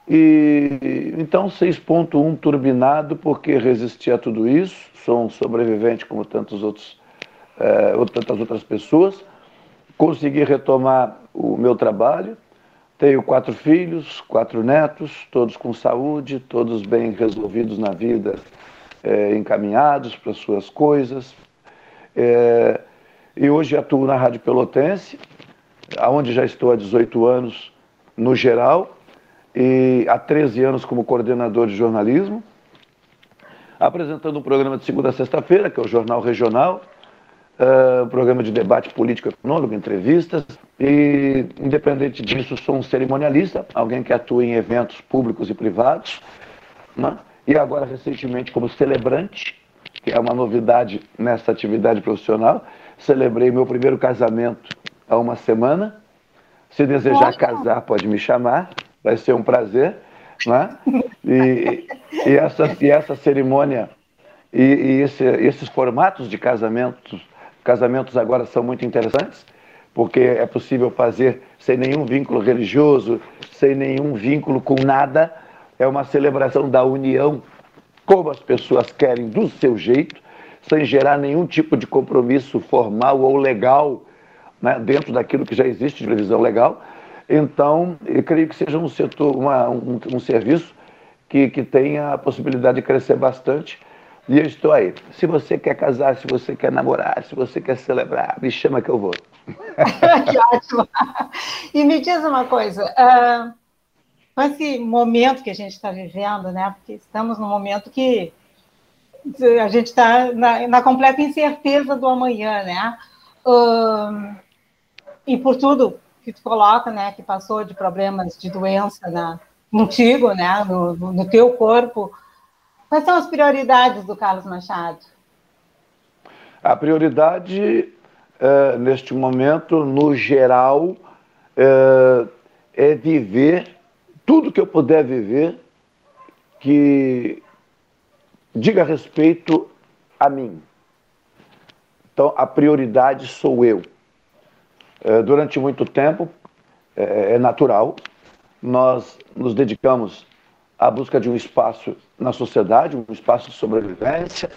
e então 6.1 turbinado porque resisti a tudo isso, sou um sobrevivente como tantos outros, é, tantas outras pessoas. Consegui retomar o meu trabalho. Tenho quatro filhos, quatro netos, todos com saúde, todos bem resolvidos na vida, é, encaminhados para suas coisas. É, e hoje atuo na Rádio Pelotense, onde já estou há 18 anos no geral e há 13 anos como coordenador de jornalismo, apresentando um programa de segunda a sexta-feira, que é o Jornal Regional, uh, um programa de debate político-econômico, entrevistas, e, independente disso, sou um cerimonialista, alguém que atua em eventos públicos e privados, né? E agora, recentemente, como celebrante, que é uma novidade nessa atividade profissional, celebrei meu primeiro casamento há uma semana. Se desejar casar, pode me chamar vai ser um prazer. Né? E, e, essa, e essa cerimônia e, e esse, esses formatos de casamentos, casamentos agora são muito interessantes, porque é possível fazer sem nenhum vínculo religioso, sem nenhum vínculo com nada. É uma celebração da união, como as pessoas querem, do seu jeito, sem gerar nenhum tipo de compromisso formal ou legal né, dentro daquilo que já existe de previsão legal. Então, eu creio que seja um setor, uma, um, um serviço que, que tenha a possibilidade de crescer bastante. E eu estou aí. Se você quer casar, se você quer namorar, se você quer celebrar, me chama que eu vou. que ótimo. E me diz uma coisa, uh, com esse momento que a gente está vivendo, né? Porque estamos num momento que a gente está na, na, completa incerteza do amanhã, né? Uh, e por tudo que tu coloca, né, que passou de problemas de doença na, contigo, né, no, no teu corpo. Quais são as prioridades do Carlos Machado? A prioridade, é, neste momento, no geral, é, é viver tudo que eu puder viver que diga respeito a mim. Então, a prioridade sou eu. É, durante muito tempo, é, é natural, nós nos dedicamos à busca de um espaço na sociedade, um espaço de sobrevivência,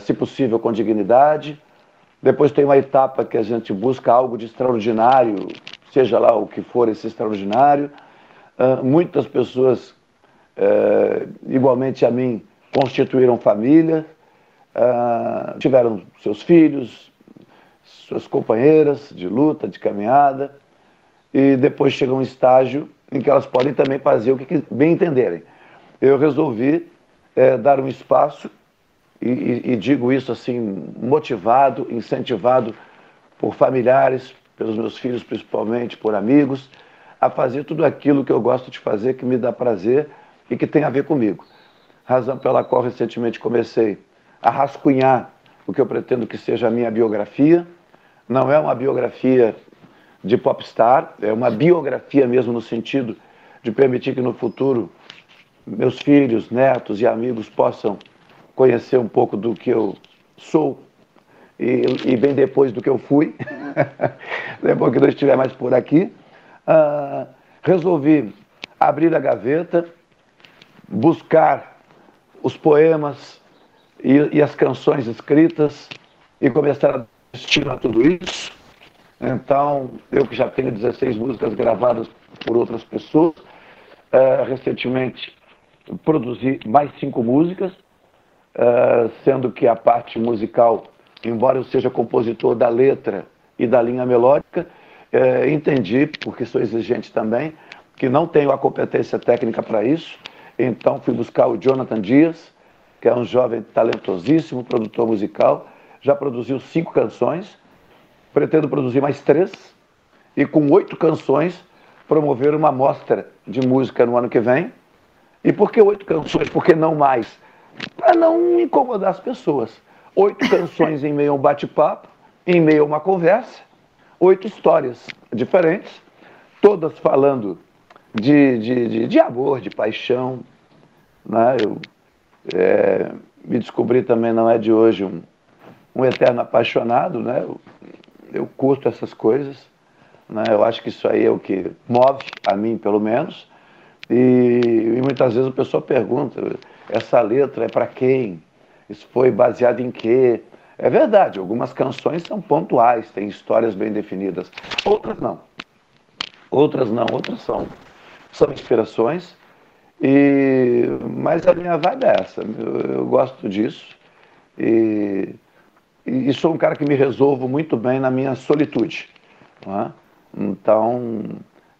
se possível com dignidade. Depois tem uma etapa que a gente busca algo de extraordinário, seja lá o que for esse extraordinário. Muitas pessoas, igualmente a mim, constituíram família, tiveram seus filhos, suas companheiras de luta, de caminhada, e depois chega um estágio em que elas podem também fazer o que bem entenderem. Eu resolvi é, dar um espaço, e, e digo isso assim, motivado, incentivado por familiares, pelos meus filhos principalmente, por amigos, a fazer tudo aquilo que eu gosto de fazer, que me dá prazer e que tem a ver comigo. Razão pela qual recentemente comecei a rascunhar o que eu pretendo que seja a minha biografia, não é uma biografia de popstar, é uma biografia mesmo no sentido de permitir que no futuro meus filhos, netos e amigos possam conhecer um pouco do que eu sou e, e bem depois do que eu fui, depois que não estiver mais por aqui, uh, resolvi abrir a gaveta, buscar os poemas e, e as canções escritas e começar a destino a tudo isso. Então, eu que já tenho 16 músicas gravadas por outras pessoas, uh, recentemente produzi mais cinco músicas, uh, sendo que a parte musical, embora eu seja compositor da letra e da linha melódica, uh, entendi, porque sou exigente também, que não tenho a competência técnica para isso, então fui buscar o Jonathan Dias, que é um jovem talentosíssimo produtor musical, já produziu cinco canções, pretendo produzir mais três, e com oito canções promover uma mostra de música no ano que vem. E por que oito canções? Por que não mais? Para não incomodar as pessoas. Oito canções em meio a um bate-papo, em meio a uma conversa, oito histórias diferentes, todas falando de, de, de, de amor, de paixão. Né? Eu é, me descobri também, não é de hoje, um, um eterno apaixonado, né? Eu, eu curto essas coisas, né? Eu acho que isso aí é o que move a mim, pelo menos. E, e muitas vezes a pessoa pergunta: essa letra é para quem? Isso foi baseado em quê? É verdade, algumas canções são pontuais, têm histórias bem definidas. Outras não. Outras não, outras são, são inspirações. E, mas a minha vibe é essa, eu, eu gosto disso. E e, sou um cara que me resolvo muito bem na minha solitude. É? Então,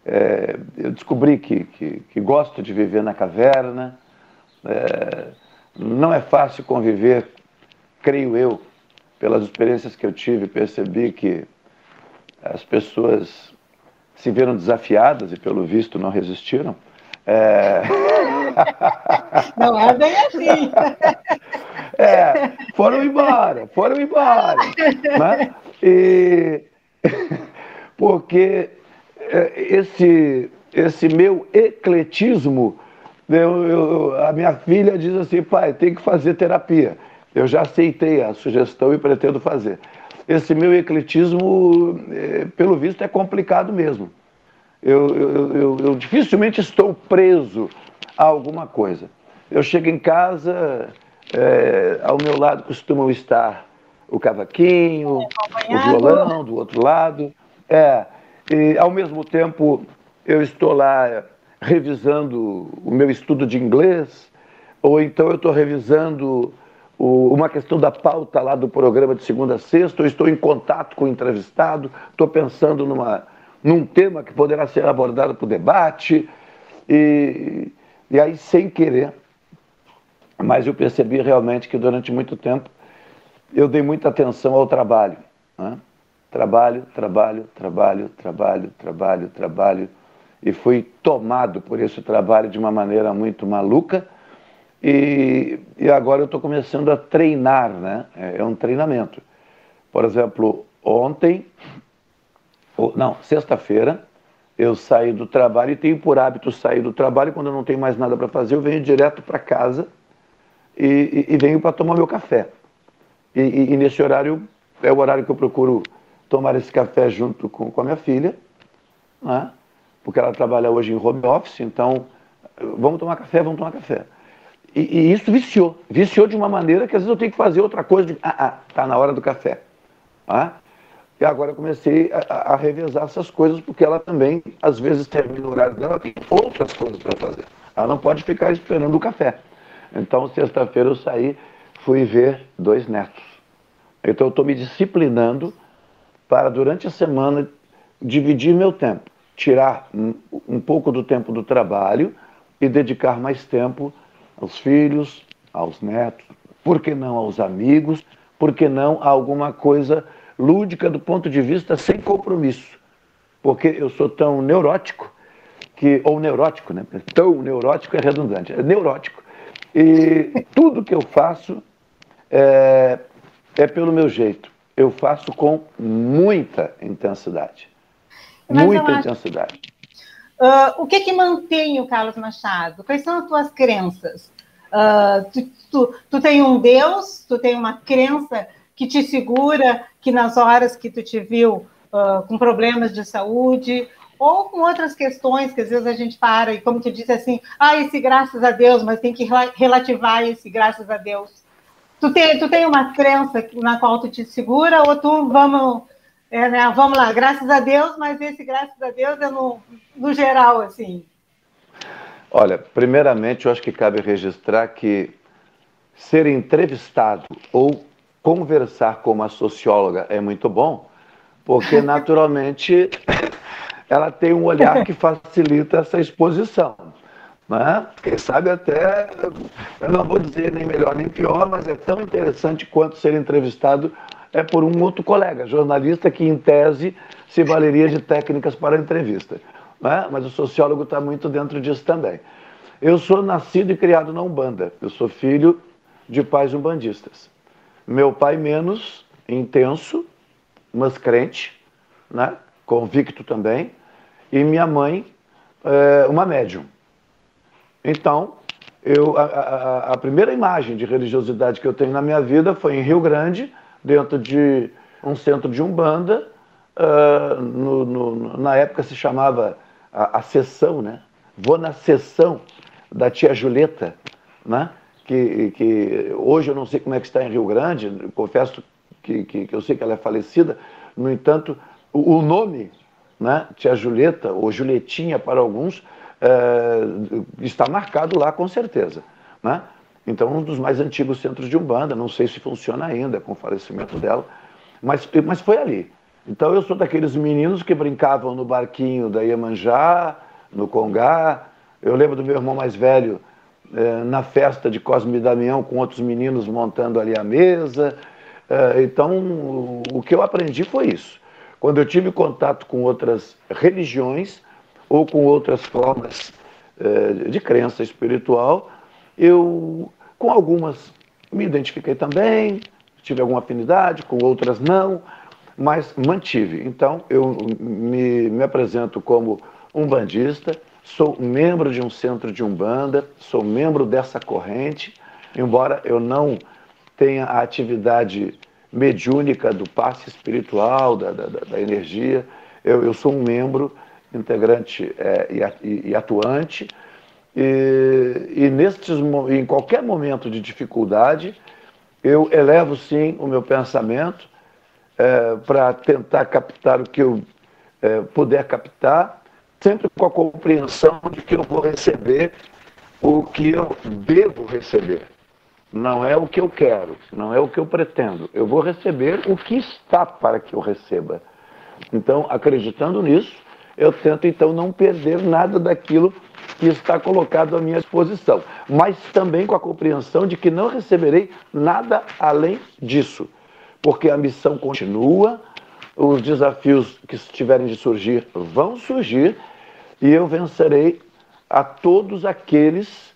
é, eu descobri que, que, que, gosto de viver na caverna. É, não é fácil conviver, creio eu, pelas experiências que eu tive, percebi que as pessoas se viram desafiadas e, pelo visto, não resistiram. É... Não é bem assim. É, foram embora, foram embora. Né? E, porque é, esse, esse meu ecletismo, eu, eu, a minha filha diz assim, pai, tem que fazer terapia. Eu já aceitei a sugestão e pretendo fazer. Esse meu ecletismo, é, pelo visto, é complicado mesmo. Eu, eu, eu, eu dificilmente estou preso a alguma coisa. Eu chego em casa, é, ao meu lado costumam estar o cavaquinho, o violão do outro lado. É, e ao mesmo tempo eu estou lá revisando o meu estudo de inglês, ou então eu estou revisando uma questão da pauta lá do programa de segunda a sexta, ou estou em contato com o entrevistado, estou pensando numa, num tema que poderá ser abordado para o debate, e, e aí sem querer mas eu percebi realmente que durante muito tempo eu dei muita atenção ao trabalho. Né? Trabalho, trabalho, trabalho, trabalho, trabalho, trabalho. E fui tomado por esse trabalho de uma maneira muito maluca. E, e agora eu estou começando a treinar, né? É, é um treinamento. Por exemplo, ontem, ou, não, sexta-feira, eu saí do trabalho e tenho por hábito sair do trabalho quando eu não tenho mais nada para fazer, eu venho direto para casa e, e, venho para tomar meu café. E, e, nesse horário é o horário que eu procuro tomar esse café junto com, com a minha filha, né? porque ela trabalha hoje em home office, então vamos tomar café, vamos tomar café. E, e, isso viciou, viciou de uma maneira que às vezes eu tenho que fazer outra coisa, de, ah, ah, tá na hora do café. Ah? E agora eu comecei a, a, revezar essas coisas, porque ela também, às vezes, termina o horário dela, tem outras coisas para fazer. Ela não pode ficar esperando o café. Então, sexta-feira eu saí, fui ver dois netos. Então, eu estou me disciplinando para, durante a semana, dividir meu tempo, tirar um, um pouco do tempo do trabalho e dedicar mais tempo aos filhos, aos netos, por que não aos amigos, por que não a alguma coisa lúdica do ponto de vista sem compromisso. Porque eu sou tão neurótico, que, ou neurótico, né? Tão neurótico é redundante, é neurótico, e tudo que eu faço é, é pelo meu jeito. Eu faço com muita intensidade. Mas muita intensidade. Uh, o que que mantém o Carlos Machado? Quais são as tuas crenças? Uh, tu, tu, tu tem um Deus, tu tem uma crença que te segura, que nas horas que tu te viu uh, com problemas de saúde, ou com outras questões que às vezes a gente para e, como tu disse assim, ah, esse graças a Deus, mas tem que relativar esse graças a Deus. Tu tem, tu tem uma crença na qual tu te segura ou tu vamos É, né? Vamos lá, graças a Deus, mas esse graças a Deus é no, no geral, assim. Olha, primeiramente, eu acho que cabe registrar que ser entrevistado ou conversar com uma socióloga é muito bom, porque naturalmente ela tem um olhar que facilita essa exposição. Né? Quem sabe até, eu não vou dizer nem melhor nem pior, mas é tão interessante quanto ser entrevistado é por um outro colega, jornalista, que em tese se valeria de técnicas para entrevista. Né? Mas o sociólogo está muito dentro disso também. Eu sou nascido e criado na Umbanda. Eu sou filho de pais umbandistas. Meu pai menos intenso, mas crente, né? convicto também, e minha mãe é, uma médium. Então, eu, a, a, a, primeira imagem de religiosidade que eu tenho na minha vida foi em Rio Grande, dentro de um centro de Umbanda, uh, no, no, na época se chamava a, a sessão, né? Vou na sessão da tia Julieta, né? Que, que hoje eu não sei como é que está em Rio Grande, confesso que, que, que eu sei que ela é falecida, no entanto, o, o nome, né? Tia Julieta, ou Julietinha para alguns, é, está marcado lá com certeza, né? Então, um dos mais antigos centros de Umbanda, não sei se funciona ainda com o falecimento dela, mas, mas foi ali. Então, eu sou daqueles meninos que brincavam no barquinho da Iemanjá, no Congá. Eu lembro do meu irmão mais velho eh, na festa de Cosme e Damião com outros meninos montando ali a mesa. Eh, então, o que eu aprendi foi isso. Quando eu tive contato com outras religiões ou com outras formas eh, de crença espiritual, eu, com algumas, me identifiquei também, tive alguma afinidade, com outras não, mas mantive. Então, eu me, me apresento como um bandista, sou membro de um centro de umbanda, sou membro dessa corrente, embora eu não tenha a atividade mediúnica do passe espiritual, da, da, da energia, eu, eu, sou um membro integrante é, e, e atuante, e, e nestes, em qualquer momento de dificuldade, eu elevo sim o meu pensamento é, para tentar captar o que eu é, puder captar, sempre com a compreensão de que eu vou receber o que eu devo receber. Não é o que eu quero, não é o que eu pretendo. Eu vou receber o que está para que eu receba. Então, acreditando nisso, eu tento então não perder nada daquilo que está colocado à minha disposição, mas também com a compreensão de que não receberei nada além disso, porque a missão continua, os desafios que estiverem de surgir vão surgir e eu vencerei a todos aqueles,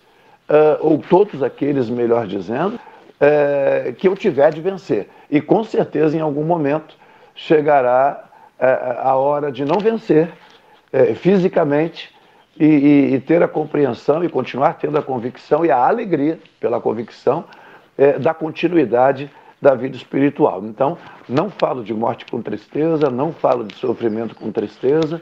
uh, ou todos aqueles, melhor dizendo, uh, que eu tiver de vencer. E com certeza em algum momento chegará uh, a hora de não vencer fisicamente, e, e, e, ter a compreensão e continuar tendo a convicção e a alegria pela convicção é, da continuidade da vida espiritual. Então, não falo de morte com tristeza, não falo de sofrimento com tristeza,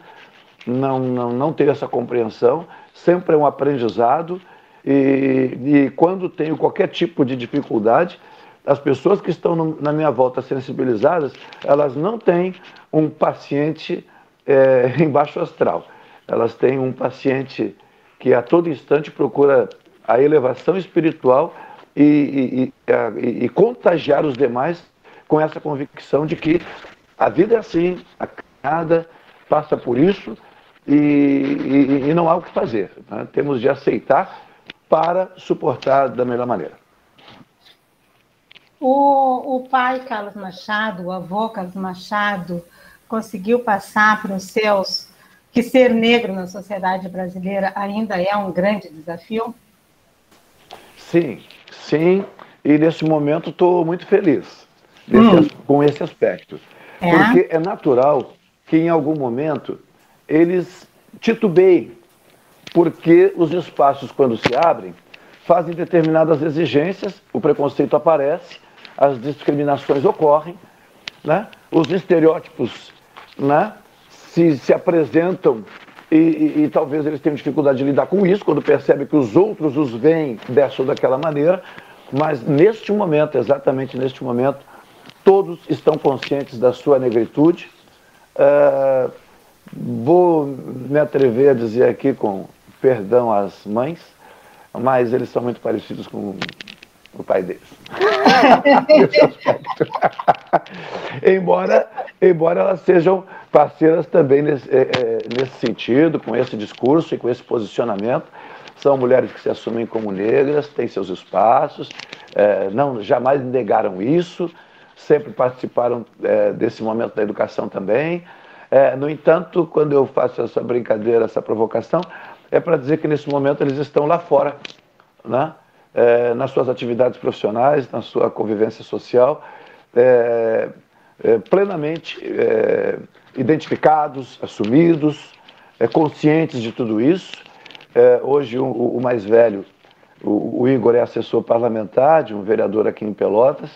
não, não, não tenho essa compreensão, sempre é um aprendizado e, e quando tenho qualquer tipo de dificuldade, as pessoas que estão no, na minha volta sensibilizadas, elas não têm um paciente é, em baixo astral elas têm um paciente que a todo instante procura a elevação espiritual e, e, e, e contagiar os demais com essa convicção de que a vida é assim, a cada passa por isso e, não há o que fazer. Né? Temos de aceitar para suportar da melhor maneira. O, o pai Carlos Machado, o avô Carlos Machado, conseguiu passar para os seus que ser negro na sociedade brasileira ainda é um grande desafio? Sim, sim, e nesse momento estou muito feliz hum. com esse aspecto. É? Porque é natural que em algum momento eles titubeiem, porque os espaços, quando se abrem, fazem determinadas exigências, o preconceito aparece, as discriminações ocorrem, né? os estereótipos né? Se, se apresentam e, e, e, talvez eles tenham dificuldade de lidar com isso, quando percebem que os outros os veem dessa ou daquela maneira, mas neste momento, exatamente neste momento, todos estão conscientes da sua negritude, Uh, vou me atrever a dizer aqui, com perdão às mães, mas eles são muito parecidos com o pai deles. embora, embora elas sejam parceiras também nesse, é, é, nesse sentido, com esse discurso e com esse posicionamento. São mulheres que se assumem como negras, têm seus espaços, é, não jamais negaram isso, sempre participaram é, desse momento da educação também. É, no entanto, quando eu faço essa brincadeira, essa provocação, é para dizer que nesse momento eles estão lá fora, né? É, nas suas atividades profissionais, na sua convivência social, é, é, plenamente identificados, assumidos, conscientes de tudo isso. Hoje, o, o, mais velho, o, o, Igor, é assessor parlamentar de um vereador aqui em Pelotas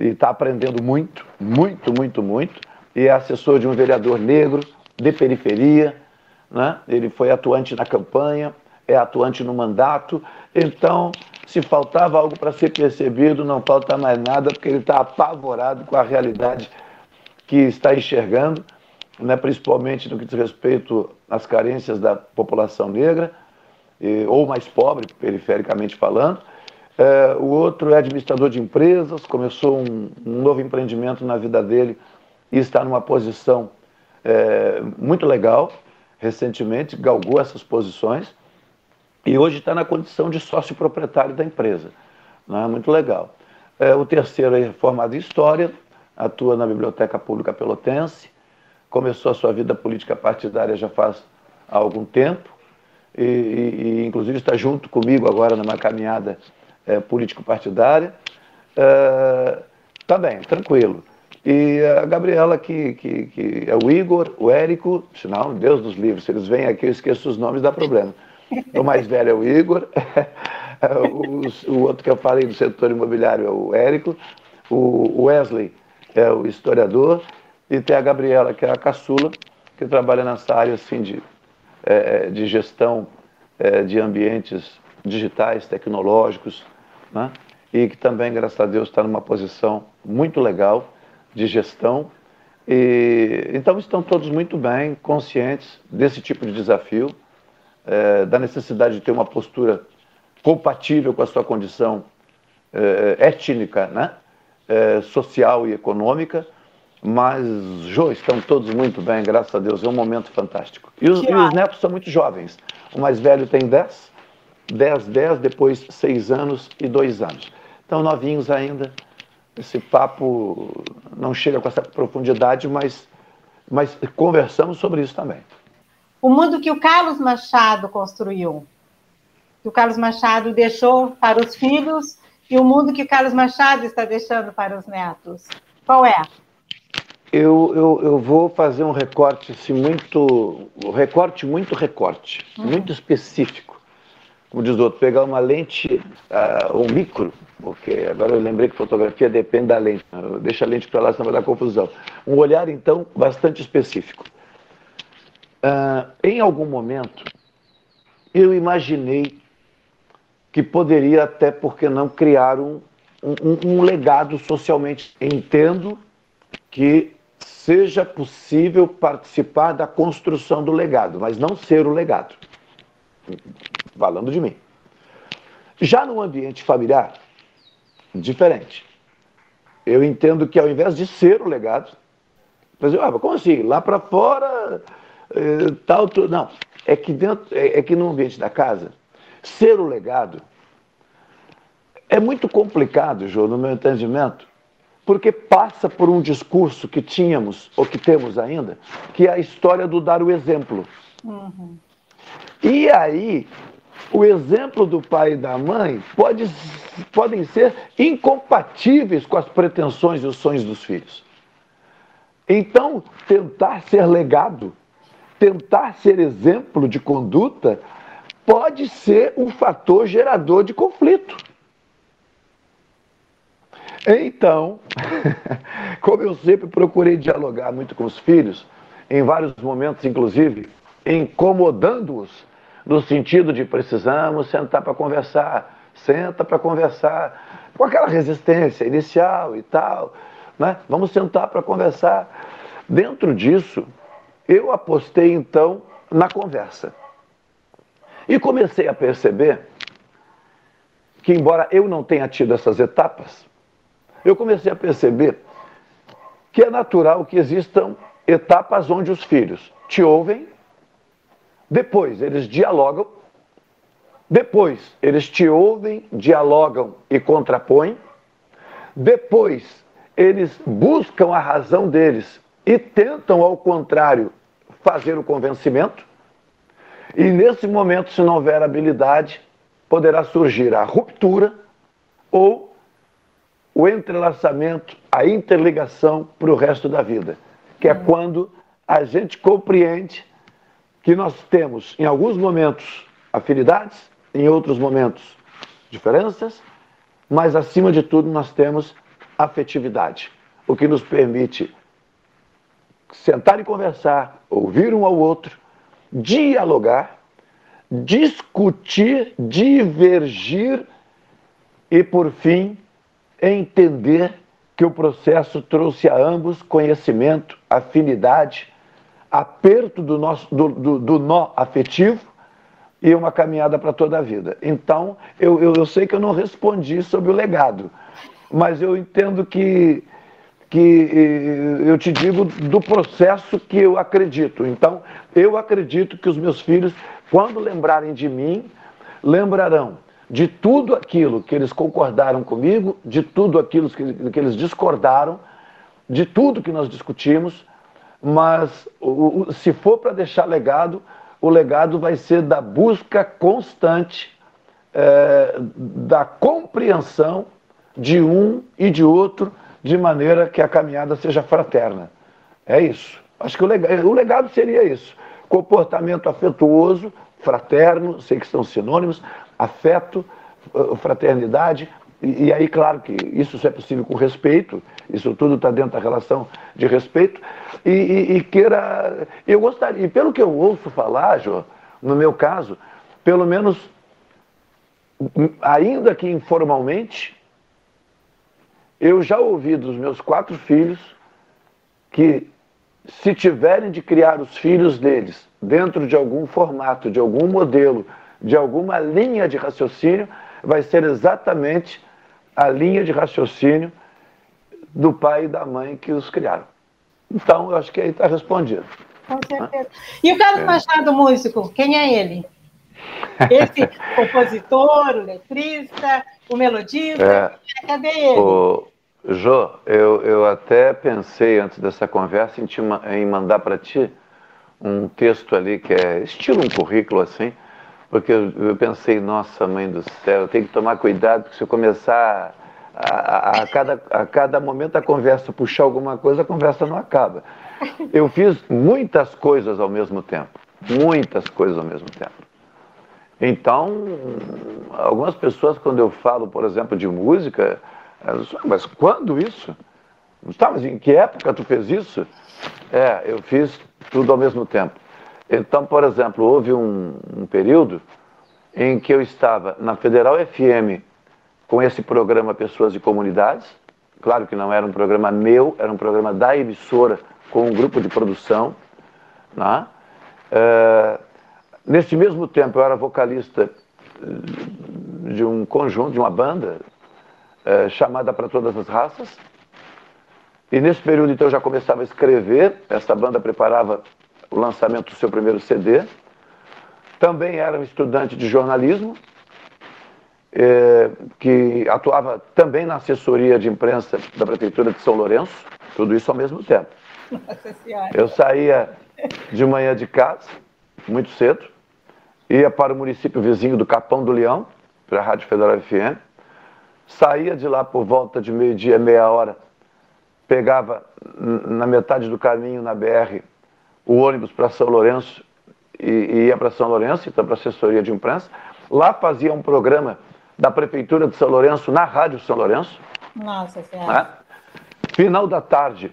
e está aprendendo muito, muito, muito, muito. E é assessor de um vereador negro de periferia. Né? Ele foi atuante na campanha, é atuante no mandato. Então, se faltava algo para ser percebido, não falta mais nada, porque ele está apavorado com a realidade que está enxergando, né, principalmente no que diz respeito às carências da população negra, ou mais pobre, perifericamente falando. É, o outro é administrador de empresas, começou um, um, novo empreendimento na vida dele e está numa posição é, muito legal. Recentemente galgou essas posições e hoje está na condição de sócio proprietário da empresa. Né? Muito legal. É, o terceiro é formado em História, atua na Biblioteca Pública Pelotense, começou a sua vida política partidária já faz algum tempo, e, e, e inclusive está junto comigo agora numa caminhada é, político-partidária. É, tá bem, tranquilo. E a Gabriela, que, que, que é o Igor, o Érico, sinal, Deus dos livros, se eles vêm aqui eu esqueço os nomes, dá problema. O mais velho é o Igor, o, o, outro que eu falei do setor imobiliário é o Érico, o Wesley é o historiador, e tem a Gabriela, que é a caçula, que trabalha nessa área assim, de, é, de gestão é, de ambientes digitais, tecnológicos, né? e que também, graças a Deus, está numa posição muito legal de gestão. E, então estão todos muito bem, conscientes desse tipo de desafio é, da necessidade de ter uma postura compatível com a sua condição é, étnica, né? É, social e econômica, mas, Jô, estão todos muito bem, graças a Deus, é um momento fantástico. E os, e os netos são muito jovens. O mais velho tem 10, 10, 10, depois 6 anos e 2 anos. Estão novinhos ainda. Esse papo não chega com essa profundidade, mas, mas conversamos sobre isso também o mundo que o Carlos Machado construiu, que o Carlos Machado deixou para os filhos e o mundo que o Carlos Machado está deixando para os netos. Qual é? Eu, eu, eu vou fazer um recorte assim, muito. recorte, muito recorte, uhum. muito específico. Como diz o outro, pegar uma lente, uh, um micro, porque agora eu lembrei que fotografia depende da lente. Deixa a lente para lá, senão vai dar confusão. Um olhar, então, bastante específico. Uh, em algum momento, eu imaginei que poderia até, porque não, criar um, um, um legado socialmente. Entendo que seja possível participar da construção do legado, mas não ser o legado. Falando de mim. Já no ambiente familiar, diferente. Eu entendo que ao invés de ser o legado, dizer, ah, como assim? Lá para fora eh, tal, não. É que, dentro, é, é que no ambiente da casa, ser o legado é muito complicado, João, no meu entendimento, porque passa por um discurso que tínhamos, ou que temos ainda, que é a história do dar o exemplo. Uhum. E aí, o exemplo do pai e da mãe pode, podem ser incompatíveis com as pretensões e os sonhos dos filhos. Então, tentar ser legado tentar ser exemplo de conduta pode ser um fator gerador de conflito. Então, como eu sempre procurei dialogar muito com os filhos, em vários momentos, inclusive, incomodando-os, no sentido de precisamos sentar para conversar, senta para conversar, com aquela resistência inicial e tal, né? vamos sentar para conversar. Dentro disso, eu apostei então na conversa. E comecei a perceber que, embora eu não tenha tido essas etapas, eu comecei a perceber que é natural que existam etapas onde os filhos te ouvem, depois eles dialogam, depois eles te ouvem, dialogam e contrapõem, depois eles buscam a razão deles e tentam, ao contrário, fazer o convencimento. E nesse momento, se não houver habilidade, poderá surgir a ruptura ou o entrelaçamento, a interligação para o resto da vida, que é quando a gente compreende que nós temos, em alguns momentos, afinidades, em outros momentos, diferenças, mas acima de tudo nós temos afetividade, o que nos permite sentar e conversar, ouvir um ao outro, dialogar, discutir, divergir e, por fim, entender que o processo trouxe a ambos conhecimento, afinidade, aperto do, nosso, do, do, do nó afetivo e uma caminhada para toda a vida. Então, eu, eu, eu sei que eu não respondi sobre o legado, mas eu entendo que que eh, eu te digo do processo que eu acredito. Então, eu acredito que os meus filhos, quando lembrarem de mim, lembrarão de tudo aquilo que eles concordaram comigo, de tudo aquilo que, eles discordaram, de tudo que nós discutimos, mas se for para deixar legado, o legado vai ser da busca constante é, da compreensão de um e de outro de maneira que a caminhada seja fraterna. É isso. Acho que o legado, o legado seria isso. Comportamento afetuoso, fraterno, sei que são sinônimos, afeto, eh, fraternidade, e, e, aí, claro que isso é possível com respeito, isso tudo está dentro da relação de respeito, e, e, e, queira. Eu gostaria, e pelo que eu ouço falar, Jô, no meu caso, pelo menos, ainda que informalmente, eu já ouvi dos meus quatro filhos que, se tiverem de criar os filhos deles dentro de algum formato, de algum modelo, de alguma linha de raciocínio, vai ser exatamente a linha de raciocínio do pai e da mãe que os criaram. Então, eu acho que aí está respondido. Com certeza. E o Carlos é. Machado, músico, quem é ele? Esse compositor, o letrista, o melodista, é. cadê ele? O, Jô, eu, eu até pensei antes dessa conversa em, te, em mandar para ti um texto ali que é estilo um currículo assim, porque eu, eu, pensei, nossa mãe do céu, eu tenho que tomar cuidado, porque se eu começar a, a, a, cada, a cada momento a conversa puxar alguma coisa, a conversa não acaba. Eu fiz muitas coisas ao mesmo tempo, muitas coisas ao mesmo tempo. Então, algumas pessoas, quando eu falo, por exemplo, de música, mas quando isso? Tá, mas em que época tu fez isso? É, eu fiz tudo ao mesmo tempo. Então, por exemplo, houve um, um período em que eu estava na Federal FM com esse programa Pessoas e Comunidades. Claro que não era um programa meu, era um programa da emissora com um grupo de produção. Né? É, mesmo tempo, eu era vocalista de um conjunto, de uma banda é, chamada para todas as raças. E nesse período, então, eu já começava a escrever. Essa banda preparava o lançamento do seu primeiro CD. Também era um estudante de jornalismo, é, que atuava também na assessoria de imprensa da Prefeitura de São Lourenço, tudo isso ao mesmo tempo. Eu saía de manhã de casa, muito cedo, ia para o município vizinho do Capão do Leão, para a Rádio Federal FM, saía de lá por volta de meio-dia, meia hora, pegava na metade do caminho na BR o ônibus para São Lourenço e, e ia para São Lourenço, então para a assessoria de imprensa. Lá fazia um programa da Prefeitura de São Lourenço na Rádio São Lourenço. Nossa Senhora. Né? Final da tarde,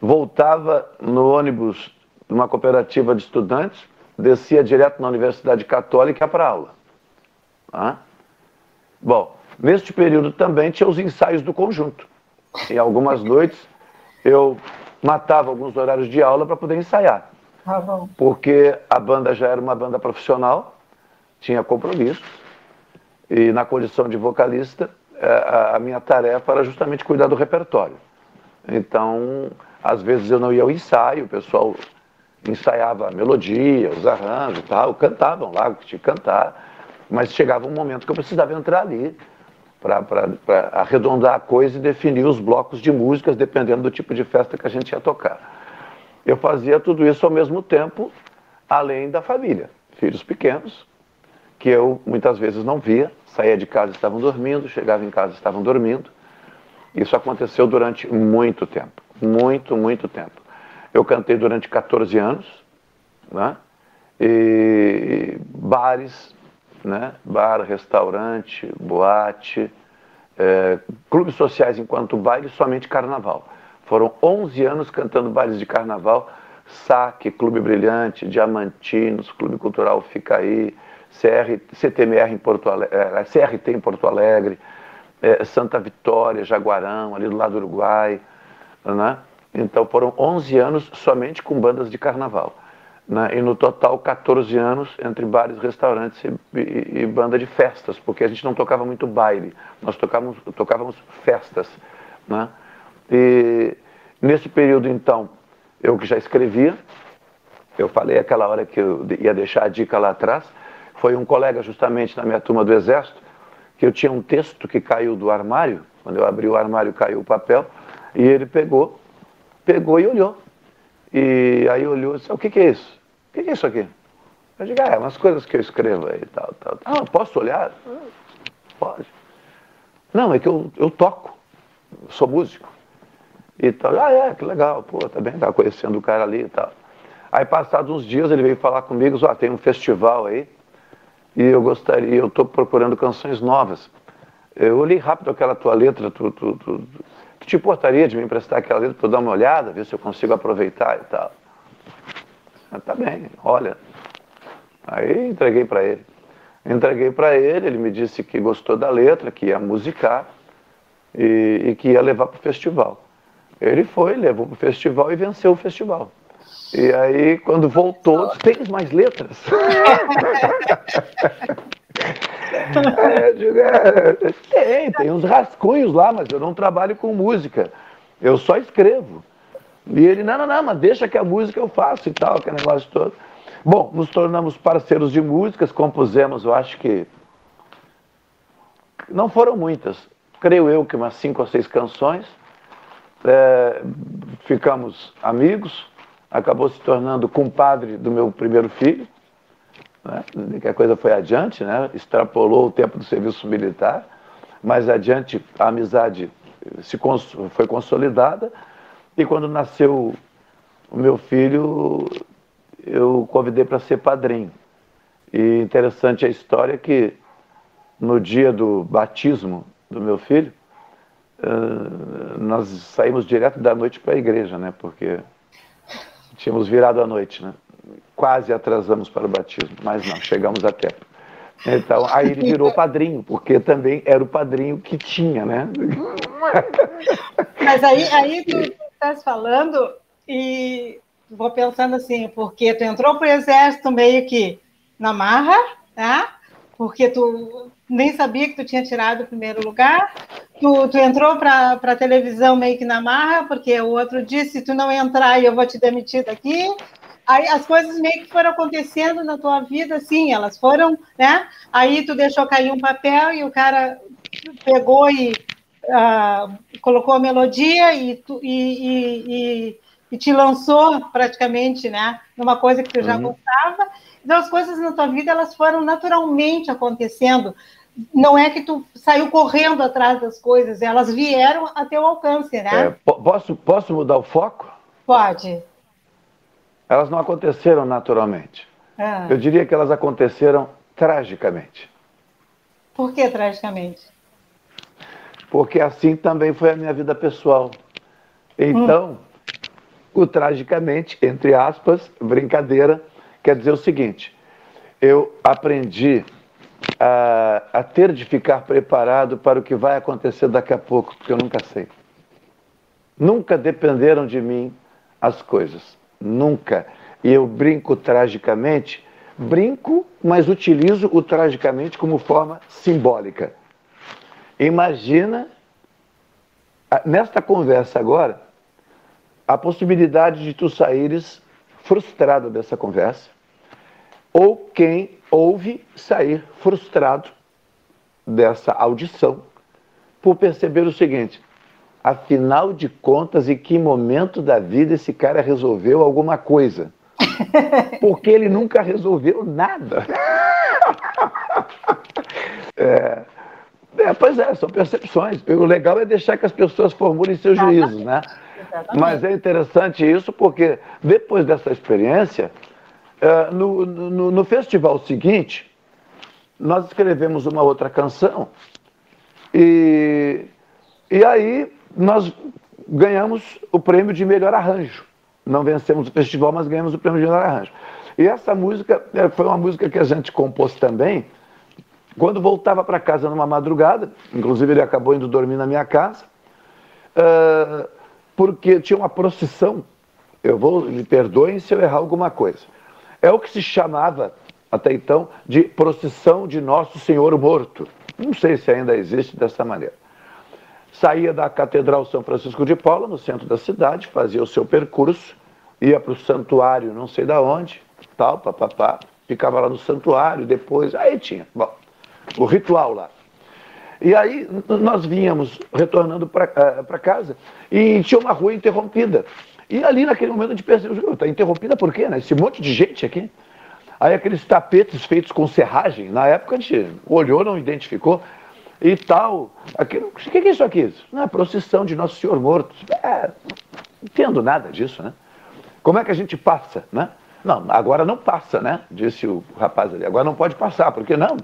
voltava no ônibus de uma cooperativa de estudantes, descia direto na Universidade Católica para aula. Né? Bom, Neste período também tinha os ensaios do conjunto. Em algumas noites eu matava alguns horários de aula para poder ensaiar. Bom. Porque a banda já era uma banda profissional, tinha compromissos, e na condição de vocalista, eh, a minha tarefa era justamente cuidar do repertório. Então, às vezes eu não ia ao ensaio, o pessoal ensaiava a melodia, os arranjos e tal, cantavam lá o que tinha que cantar, mas chegava um momento que eu precisava entrar ali para arredondar a coisa e definir os blocos de músicas, dependendo do tipo de festa que a gente ia tocar. Eu fazia tudo isso ao mesmo tempo, além da família, filhos pequenos, que eu muitas vezes não via, saía de casa estavam dormindo, chegava em casa estavam dormindo. Isso aconteceu durante muito tempo, muito, muito tempo. Eu cantei durante 14 anos, né? E bares, né? Bar, restaurante, boate, é, clubes sociais enquanto baile, somente carnaval. Foram 11 anos cantando bailes de carnaval, Saque, Clube Brilhante, Diamantinos, Clube Cultural Fica Aí, CR, CTMR em Porto Alegre, é, CRT em Porto Alegre, é, Santa Vitória, Jaguarão, ali do lado do Uruguai, né? Então foram 11 anos somente com bandas de carnaval. Né? E no total 14 anos entre bares, restaurantes e, e, e, banda de festas, porque a gente não tocava muito baile, nós tocávamos, tocávamos festas. Né? E nesse período então, eu que já escrevia, eu falei aquela hora que eu ia deixar a dica lá atrás, foi um colega justamente na minha turma do Exército, que eu tinha um texto que caiu do armário, quando eu abri o armário caiu o papel, e ele pegou, pegou e olhou. E aí olhou e disse, o que, que é isso? O que, é isso aqui? Eu digo, ah, é umas coisas que eu escrevo aí e tal, tal. Ah, posso olhar? Pode. Não, é que eu, eu toco, eu sou músico. E tal. Ah, é, que legal, pô, tá bem, tava conhecendo o cara ali e tal. Aí passados uns dias ele veio falar comigo, ó, tem um festival aí, e eu gostaria, eu estou procurando canções novas. Eu olhei rápido aquela tua letra, tu, tu, tu, tu te importaria de me emprestar aquela letra para eu dar uma olhada, ver se eu consigo aproveitar e tal. Ah, tá bem, olha. Aí entreguei para ele. Entreguei para ele, ele me disse que gostou da letra, que ia musicar e, e que ia levar para o festival. Ele foi, levou para o festival e venceu o festival. E aí, quando voltou, tem mais letras? é, digo, é, tem, tem uns rascunhos lá, mas eu não trabalho com música. Eu só escrevo. E ele, não, não, não, mas deixa que a música eu faço e tal, aquele negócio todo. Bom, nos tornamos parceiros de músicas, compusemos, eu acho que. Não foram muitas, creio eu que umas cinco ou seis canções. É, ficamos amigos, acabou se tornando compadre do meu primeiro filho, né? que a coisa foi adiante, né? extrapolou o tempo do serviço militar, mas adiante a amizade se cons foi consolidada e quando nasceu o meu filho, eu convidei para ser padrinho. E interessante a história que no dia do batismo do meu filho, nós saímos direto da noite para a igreja, né? Porque Tínhamos virado à noite, né? Quase atrasamos para o batismo, mas não, chegamos a tempo. Então, aí ele virou padrinho, porque também era o padrinho que tinha, né? Mas aí, aí tu estás falando e vou pensando assim, porque tu entrou para o exército meio que na marra, tá? Porque tu nem sabia que tu tinha tirado o primeiro lugar, tu, tu entrou para a televisão meio que na marra, porque o outro disse, se tu não entrar, eu vou te demitir daqui. Aí as coisas meio que foram acontecendo na tua vida, assim, elas foram, né? Aí tu deixou cair um papel e o cara pegou e colocou a melodia e, tu, e, e, e, te lançou praticamente, né? Numa coisa que tu já uhum. gostava. Então as coisas na tua vida, elas foram naturalmente acontecendo não é que tu saiu correndo atrás das coisas, elas vieram a teu alcance, né? É, posso, posso mudar o foco? Pode. Elas não aconteceram naturalmente. Ah. Eu diria que elas aconteceram tragicamente. Por que tragicamente? Porque assim também foi a minha vida pessoal. Então, hum. o tragicamente, entre aspas, brincadeira, quer dizer o seguinte: eu aprendi a, a ter de ficar preparado para o que vai acontecer daqui a pouco, porque eu nunca sei. Nunca dependeram de mim as coisas. Nunca. E eu brinco tragicamente, brinco, mas utilizo o tragicamente como forma simbólica. Imagina, nesta conversa agora, a possibilidade de tu saíres frustrado dessa conversa, ou quem ouve sair frustrado dessa audição por perceber o seguinte: afinal de contas, em que momento da vida esse cara resolveu alguma coisa? Porque ele nunca resolveu nada. É, é, pois é, são percepções. O legal é deixar que as pessoas formulem seus juízos, né? Mas é interessante isso porque depois dessa experiência, é, no, no, no festival seguinte, nós escrevemos uma outra canção e, e aí nós ganhamos o prêmio de melhor arranjo. Não vencemos o festival, mas ganhamos o prêmio de melhor arranjo. E essa música é, foi uma música que a gente compôs também quando voltava para casa numa madrugada, inclusive ele acabou indo dormir na minha casa, uh, porque tinha uma procissão. Eu vou, me perdoem se eu errar alguma coisa. É o que se chamava até então de procissão de Nosso Senhor Morto. Não sei se ainda existe dessa maneira. Saía da Catedral São Francisco de Paula, no centro da cidade, fazia o seu percurso, ia para o santuário, não sei da onde, tal, papapá, ficava lá no santuário, depois, aí tinha. Bom, o ritual lá. E aí nós vínhamos retornando para uh, casa e tinha uma rua interrompida. E ali naquele momento a gente percebeu, está interrompida por quê? Né? Esse monte de gente aqui. Aí aqueles tapetes feitos com serragem, na época a gente olhou, não identificou, e tal. Aquilo, o que é isso aqui? Não, é procissão de Nosso Senhor Morto. É, entendo nada disso, né? Como é que a gente passa, né? Não, agora não passa, né? Disse o rapaz ali. Agora não pode passar, porque não?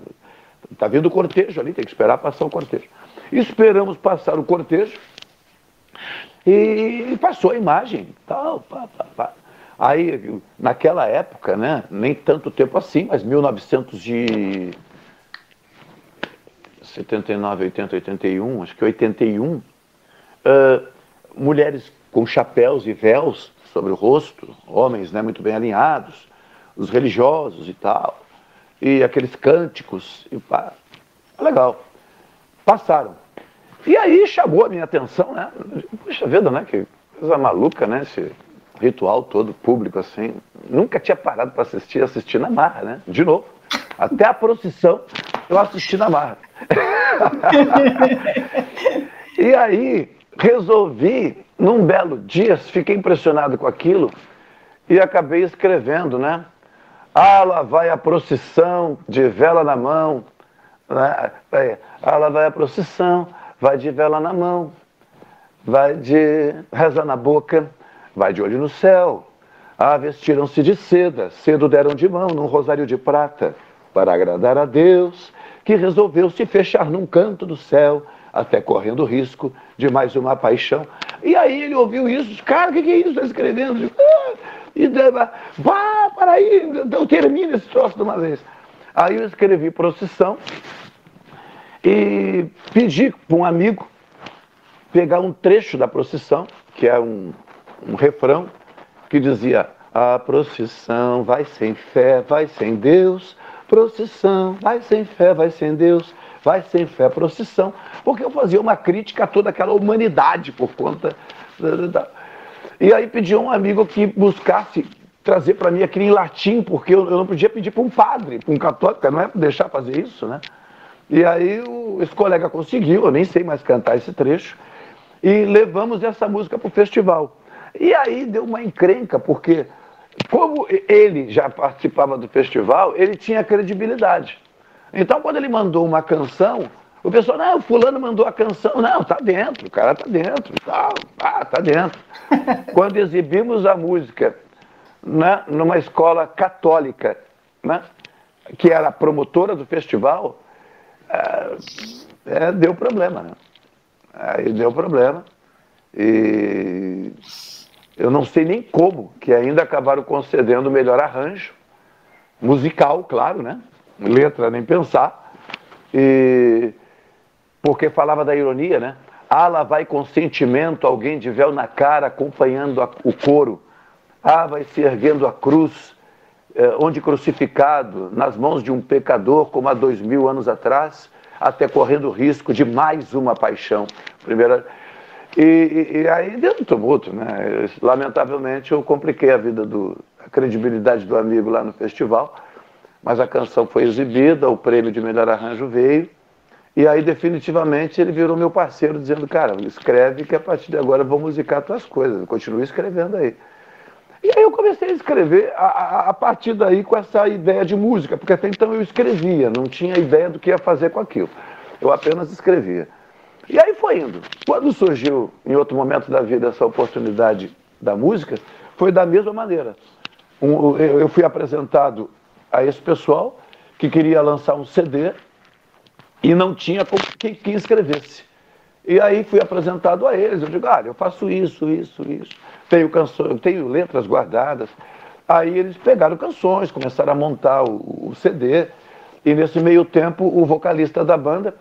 Está vindo o cortejo ali, tem que esperar passar o cortejo. Esperamos passar o cortejo e passou a imagem. Tal, pá, pá, pá. Aí, naquela época, né, nem tanto tempo assim, mas 1979, 80, 81, acho que 81, uh, mulheres com chapéus e véus sobre o rosto, homens né, muito bem alinhados, os religiosos e tal, e aqueles cânticos, e pá, legal. Passaram. E aí chamou a minha atenção, né? Puxa vida, né? Que coisa maluca, né? Esse ritual todo público assim. Nunca tinha parado para assistir, assistir na marra, né? De novo. Até a procissão eu assisti na marra. e aí resolvi, num belo dia, fiquei impressionado com aquilo e acabei escrevendo, né? Ah, lá vai a procissão de vela na mão. Né? Ah, lá vai a procissão, vai de vela na mão, vai de reza na boca, vai de olho no céu. Ah, vestiram-se de seda, cedo deram de mão num rosário de prata, para agradar a Deus, que resolveu se fechar num canto do céu, até correndo risco de mais uma paixão. E aí ele ouviu isso, cara, o que, que é isso? Está escrevendo? Ah, e vá para aí, então termina esse troço de uma vez. Aí eu escrevi procissão e pedi para um amigo pegar um trecho da procissão, que é um, um refrão, que dizia: A procissão vai sem fé, vai sem Deus, procissão, vai sem fé, vai sem Deus, vai sem fé, procissão. Porque eu fazia uma crítica a toda aquela humanidade por conta da, e aí pedi a um amigo que buscasse trazer para mim aquilo em latim, porque eu, eu não podia pedir para um padre, para um católico, não é deixar fazer isso, né? E aí o, esse colega conseguiu, eu nem sei mais cantar esse trecho, e levamos essa música para o festival. E aí deu uma encrenca, porque como ele já participava do festival, ele tinha credibilidade. Então, quando ele mandou uma canção, o pessoal, não, o fulano mandou a canção. Não, tá dentro, o cara tá dentro. Tá, ah, tá dentro. Quando exibimos a música né, numa escola católica, né, que era promotora do festival, é, é, deu problema. Né? Aí deu problema. E eu não sei nem como, que ainda acabaram concedendo o melhor arranjo, musical, claro, né? Letra nem pensar. E porque falava da ironia, né? Ah, lá vai com sentimento alguém de véu na cara acompanhando a, o coro. Ah, vai se erguendo a cruz, eh, onde crucificado, nas mãos de um pecador, como há dois mil anos atrás, até correndo risco de mais uma paixão. Primeira. E, e, e aí deu um tumulto, né? Lamentavelmente eu compliquei a vida do, a credibilidade do amigo lá no festival, mas a canção foi exibida, o prêmio de melhor arranjo veio, e aí definitivamente ele virou meu parceiro, dizendo, cara, escreve que a partir de agora eu vou musicar tuas coisas, continue escrevendo aí. E aí eu comecei a escrever a, a, a, partir daí com essa ideia de música, porque até então eu escrevia, não tinha ideia do que ia fazer com aquilo. Eu apenas escrevia. E aí foi indo. Quando surgiu, em outro momento da vida, essa oportunidade da música, foi da mesma maneira. Um, eu fui apresentado a esse pessoal que queria lançar um CD e não tinha quem, quem escrevesse. E aí fui apresentado a eles. Eu digo, olha, eu faço isso, isso, isso. Tenho canções, tenho letras guardadas. Aí eles pegaram canções, começaram a montar o, o CD. E nesse meio tempo, o vocalista da banda,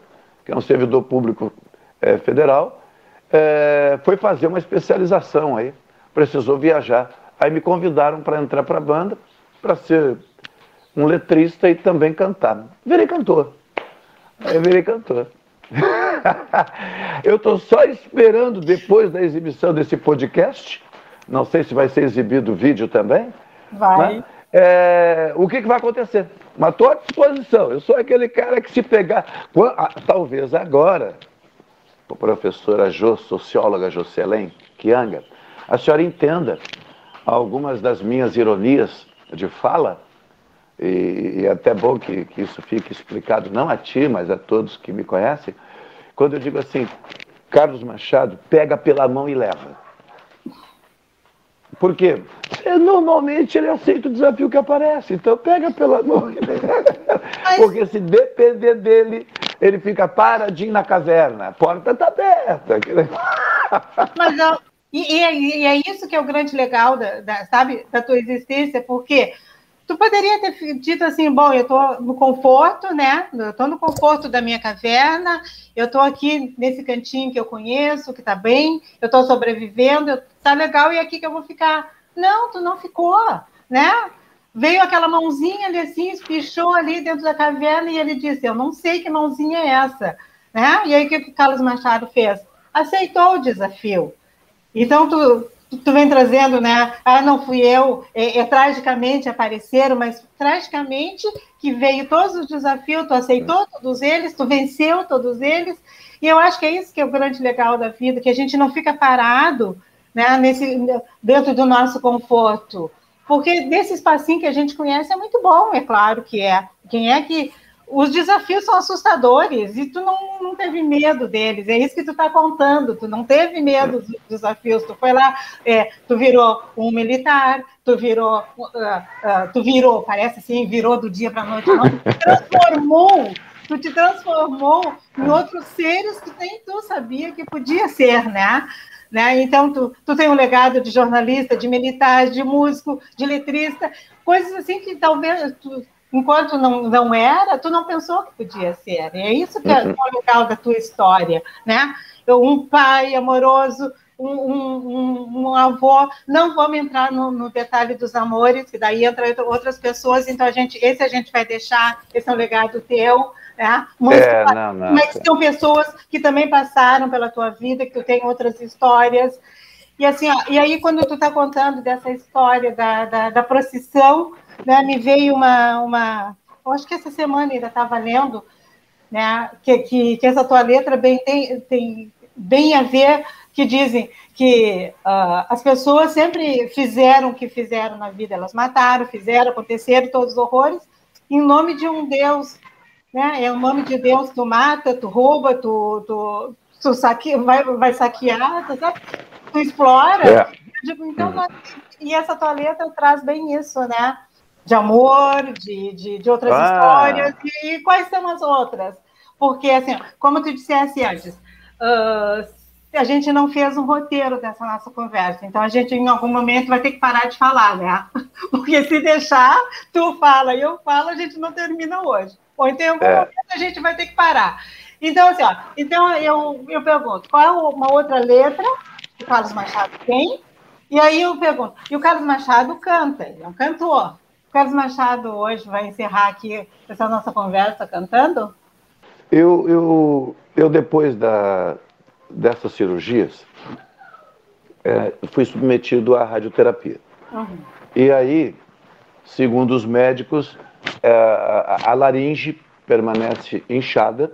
que é um servidor público é, federal, é, foi fazer uma especialização aí, precisou viajar. Aí me convidaram para entrar para a banda, para ser um letrista e também cantar. Virei cantor. Aí eu virei cantor. eu estou só esperando, depois da exibição desse podcast, não sei se vai ser exibido o vídeo também. Vai. Né? É, o que, que vai acontecer? Mas estou à disposição. Eu sou aquele cara que se pegar. Talvez agora, a professora Jo, socióloga Jocelyn Kianga, a senhora entenda algumas das minhas ironias de fala, e, e é até bom que, que isso fique explicado, não a ti, mas a todos que me conhecem, quando eu digo assim, Carlos Machado, pega pela mão e leva. Por quê? Normalmente ele aceita o desafio que aparece, então pega pela mão e leva. Porque se depender dele, ele fica paradinho na caverna, a porta está aberta. Mas e, e, e, é isso que é o grande legal da, da, sabe, da tua existência, porque tu poderia ter dito assim, bom, eu estou no conforto, né? Eu estou no conforto da minha caverna, eu estou aqui nesse cantinho que eu conheço, que está bem, eu estou sobrevivendo, está legal, e é aqui que eu vou ficar. Não, tu não ficou, né? Veio aquela mãozinha ali assim, espichou ali dentro da caverna e ele disse, eu não sei que mãozinha é essa, né? E aí o que o Carlos Machado fez? Aceitou o desafio. Então, tu, tu vem trazendo, né? Ah, não fui eu, é, é, tragicamente apareceram, mas tragicamente que veio todos os desafios, tu aceitou todos eles, tu venceu todos eles, e eu acho que é isso que é o grande legal da vida, que a gente não fica parado, né, nesse, dentro do nosso conforto, porque desse espacinho que a gente conhece é muito bom, é claro que é. Quem é que os desafios são assustadores e tu não, não teve medo deles. É isso que tu está contando. Tu não teve medo dos desafios. Tu foi lá, é, tu virou um militar, tu virou, uh, uh, tu virou, parece assim, virou do dia para a noite. Não, tu transformou. Tu te transformou em outros seres que nem tu sabia que podia ser, né? né? Então, tu, tu tem um legado de jornalista, de militar, de músico, de letrista, coisas assim que talvez tu, enquanto não, não era, tu não pensou que podia ser. E é isso que é uhum. o legal da tua história, né? Um pai amoroso, um, um, um, avô. Não vamos entrar no, no, detalhe dos amores, que daí entra outras pessoas. Então a gente, esse a gente vai deixar. Esse é um legado teu. Né? Mas, é, não, não, mas são pessoas que também passaram pela tua vida, que tu tem outras histórias. E assim, ó, e aí quando tu está contando dessa história da, da, da procissão, né, me veio uma, uma. Acho que essa semana ainda estava lendo, né, que, que, que, essa tua letra bem, tem, tem bem a ver, que dizem que uh, as pessoas sempre fizeram o que fizeram na vida, elas mataram, fizeram, aconteceram todos os horrores, em nome de um Deus. Né? É o nome de Deus, tu mata, tu rouba, tu, tu, tu saque, vai, vai saquear, tu, sabe? tu explora. É. Digo, então, hum. e essa tua letra traz bem isso, né? De amor, de, de, de outras ah. histórias, e, quais são as outras? Porque, assim, como tu disseste antes, uh, a gente não fez um roteiro dessa nossa conversa, então a gente em algum momento vai ter que parar de falar, né? Porque se deixar, tu fala e eu falo, a gente não termina hoje. Ou então em algum é. momento a gente vai ter que parar. Então, assim, ó, então eu, eu pergunto, qual é uma outra letra que Carlos Machado tem E aí eu pergunto, e o Carlos Machado canta, ele é um cantor. Carlos Machado hoje vai encerrar aqui essa nossa conversa cantando? Eu, eu, eu depois da, dessas cirurgias, é, fui submetido à radioterapia. Uhum. E aí, segundo os médicos, é, a, a laringe permanece inchada,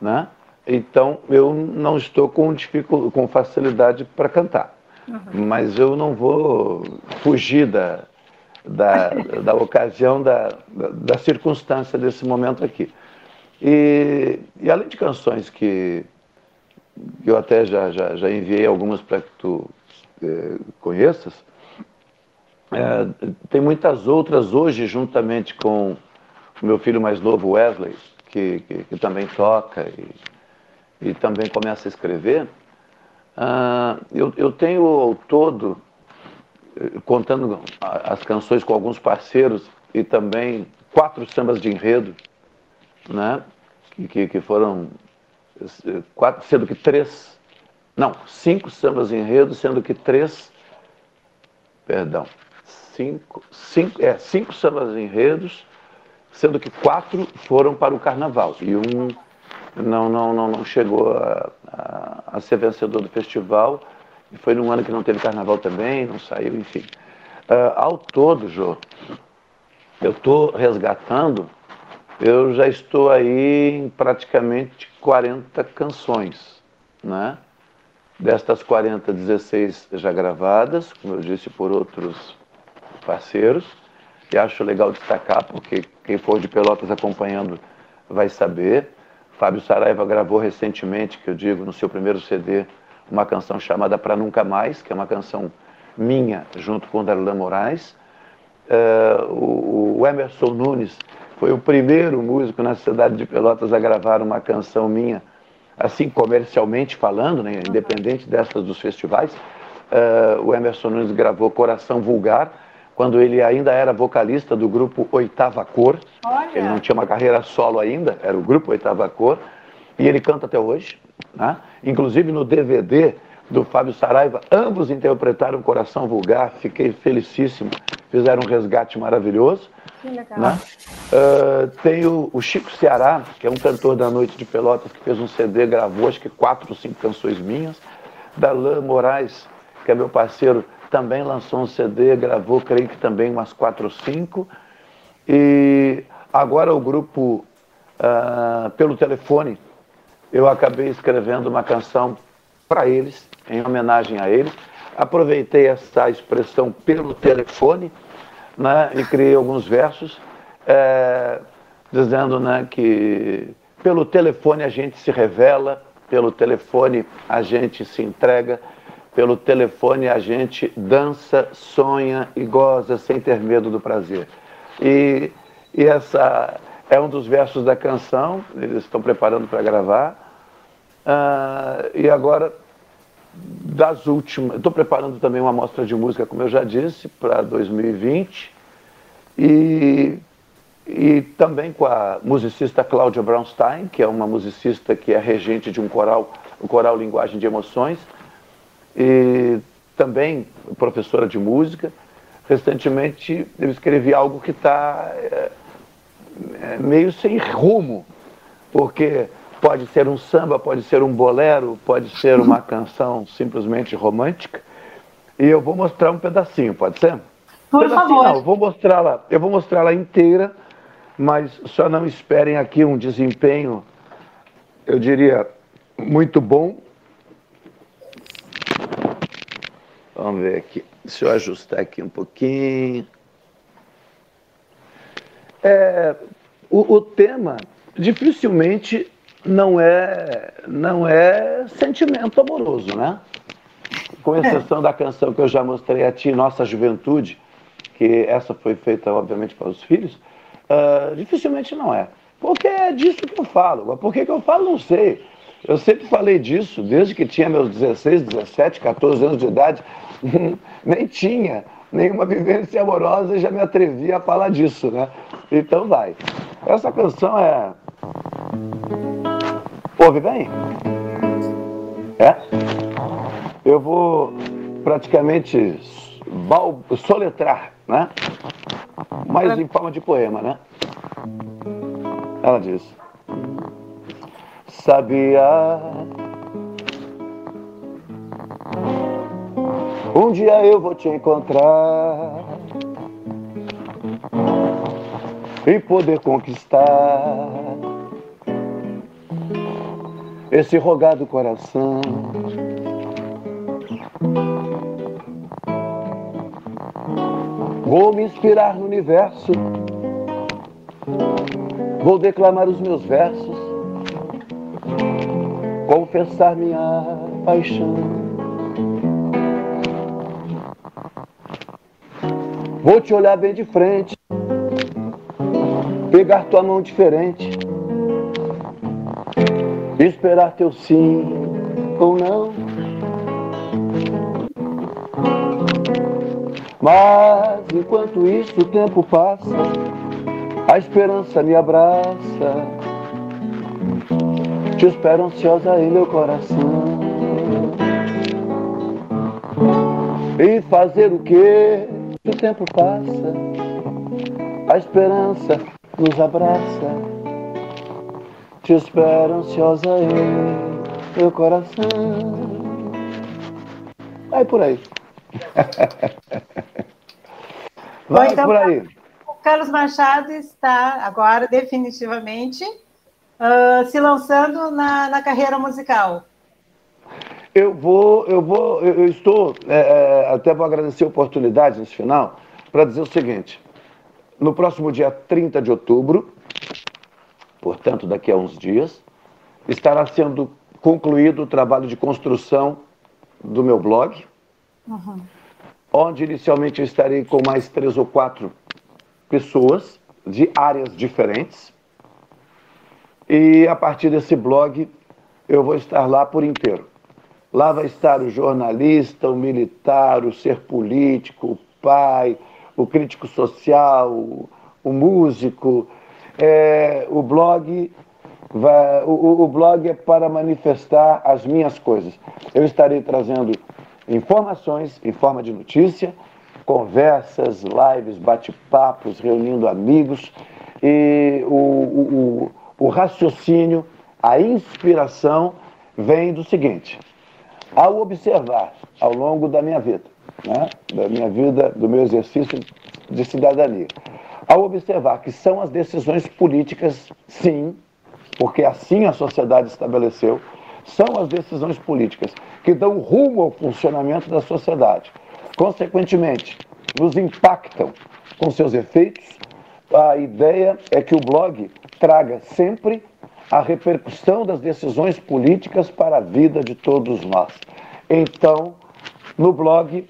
né? Então eu não estou com, dificuldade, com facilidade para cantar. Uhum. Mas eu não vou fugir da, da, da ocasião, da, da, circunstância desse momento aqui. E, e além de canções que eu até já, já, já enviei algumas para que tu eh, conheças, é, tem muitas outras hoje, juntamente com o meu filho mais novo, Wesley, que, que, que também toca e, e, também começa a escrever. Uh, eu, eu, tenho ao todo, contando as canções com alguns parceiros e também quatro sambas de enredo, né? que, que foram eh, quatro, sendo que três, não, cinco sambas de enredo, sendo que três, perdão, cinco, cinco, é, cinco sambas de enredos, sendo que quatro foram para o carnaval e um não, não, não, não chegou a, a, a ser vencedor do festival. Foi num ano que não teve carnaval também, não saiu, enfim. Uh, ao todo, Jô, eu estou resgatando, eu já estou aí em praticamente 40 canções, né? Destas 40, 16 já gravadas, como eu disse, por outros parceiros. E acho legal destacar, porque quem for de Pelotas acompanhando vai saber. Fábio Saraiva gravou recentemente, que eu digo, no seu primeiro CD, uma canção chamada Pra Nunca Mais, que é uma canção minha, junto com o Darlan Moraes. Uh, o, o, Emerson Nunes foi o primeiro músico na cidade de Pelotas a gravar uma canção minha, assim comercialmente falando, né, independente dessas dos festivais. Uh, o Emerson Nunes gravou Coração Vulgar, quando ele ainda era vocalista do grupo Oitava Cor. Olha. Ele não tinha uma carreira solo ainda, era o grupo Oitava Cor. E ele canta até hoje. Né? Inclusive no DVD do Fábio Saraiva, ambos interpretaram Coração Vulgar. Fiquei felicíssimo. Fizeram um resgate maravilhoso. Que legal. Né? Uh, tem o, o, Chico Ceará, que é um cantor da Noite de Pelotas, que fez um CD, gravou acho que quatro ou cinco canções minhas. Darlan Moraes, que é meu parceiro, também lançou um CD, gravou, creio que também umas quatro ou cinco. E agora o grupo, uh, pelo telefone, eu acabei escrevendo uma canção para eles, em homenagem a eles. Aproveitei essa expressão pelo telefone né, e criei alguns versos, é, dizendo né, que pelo telefone a gente se revela, pelo telefone a gente se entrega, pelo telefone a gente dança, sonha e goza sem ter medo do prazer. E, e essa é um dos versos da canção, eles estão preparando para gravar. Uh, e agora, das últimas, estou preparando também uma mostra de música, como eu já disse, para 2020. E, e também com a musicista Cláudia Brownstein, que é uma musicista que é regente de um coral, o coral Linguagem de Emoções e também professora de música. Recentemente eu escrevi algo que está é, é, meio sem rumo, porque pode ser um samba, pode ser um bolero, pode ser uma canção simplesmente romântica. E eu vou mostrar um pedacinho, pode ser? Por pedacinho, favor. Não, eu vou mostrá-la, eu vou mostrá-la inteira, mas só não esperem aqui um desempenho, eu diria, muito bom, Vamos ver aqui. Deixa eu ajustar aqui um pouquinho. É, o, o, tema dificilmente não é, não é sentimento amoroso, né? Com é. exceção é. da canção que eu já mostrei a ti, Nossa Juventude, que essa foi feita, obviamente, para os filhos, uh, dificilmente não é. Porque é disso que eu falo. Por que, que eu falo, não sei. Eu sempre falei disso, desde que tinha meus 16, 17, 14 anos de idade. nem tinha nenhuma vivência amorosa já me atrevi a falar disso, né? Então vai. Essa canção é. Ouve bem? É? Eu vou. praticamente soletrar, né? Mas em forma de poema, né? Ela diz: Sabia um dia eu vou te encontrar e poder conquistar esse rogado coração. Vou me inspirar no universo, vou declamar os meus versos, confessar minha paixão. Vou te olhar bem de frente, pegar tua mão diferente, esperar teu sim ou não. Mas enquanto isso o tempo passa, a esperança me abraça. Te espero ansiosa em meu coração. E fazer o que? O tempo passa, a esperança nos abraça. Te espero ansiosa em meu coração. Vai por aí. Vai então, por aí. O Carlos Machado está agora definitivamente uh, se lançando na, na, carreira musical. Eu vou, eu vou, eu estou, é, é, até vou agradecer a oportunidade nesse final, para dizer o seguinte. No próximo dia 30 de outubro, portanto, daqui a uns dias, estará sendo concluído o trabalho de construção do meu blog, uhum onde inicialmente eu estarei com mais três ou quatro pessoas de áreas diferentes. E a partir desse blog eu vou estar lá por inteiro. Lá vai estar o jornalista, o militar, o ser político, o pai, o crítico social, o, o músico. É, o blog vai, o, o blog é para manifestar as minhas coisas. Eu estarei trazendo informações em forma de notícia, conversas, lives, bate-papos, reunindo amigos e o, o, o, raciocínio, a inspiração vem do seguinte: ao observar ao longo da minha vida, né, da minha vida, do meu exercício de cidadania, ao observar que são as decisões políticas, sim, porque assim a sociedade estabeleceu, são as decisões políticas que dão rumo ao funcionamento da sociedade. Consequentemente, nos impactam com seus efeitos. A ideia é que o blog traga sempre a repercussão das decisões políticas para a vida de todos nós. Então, no blog,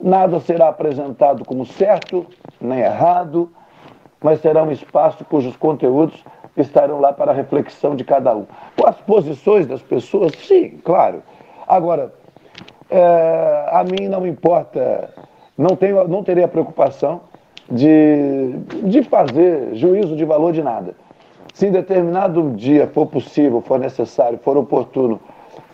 nada será apresentado como certo nem errado, mas será um espaço cujos conteúdos estarão lá para a reflexão de cada um. Com as posições das pessoas, sim, claro. Agora, é, a mim não importa, não, tenho, não terei a preocupação de, de fazer juízo de valor de nada. Se em determinado dia for possível, for necessário, for oportuno,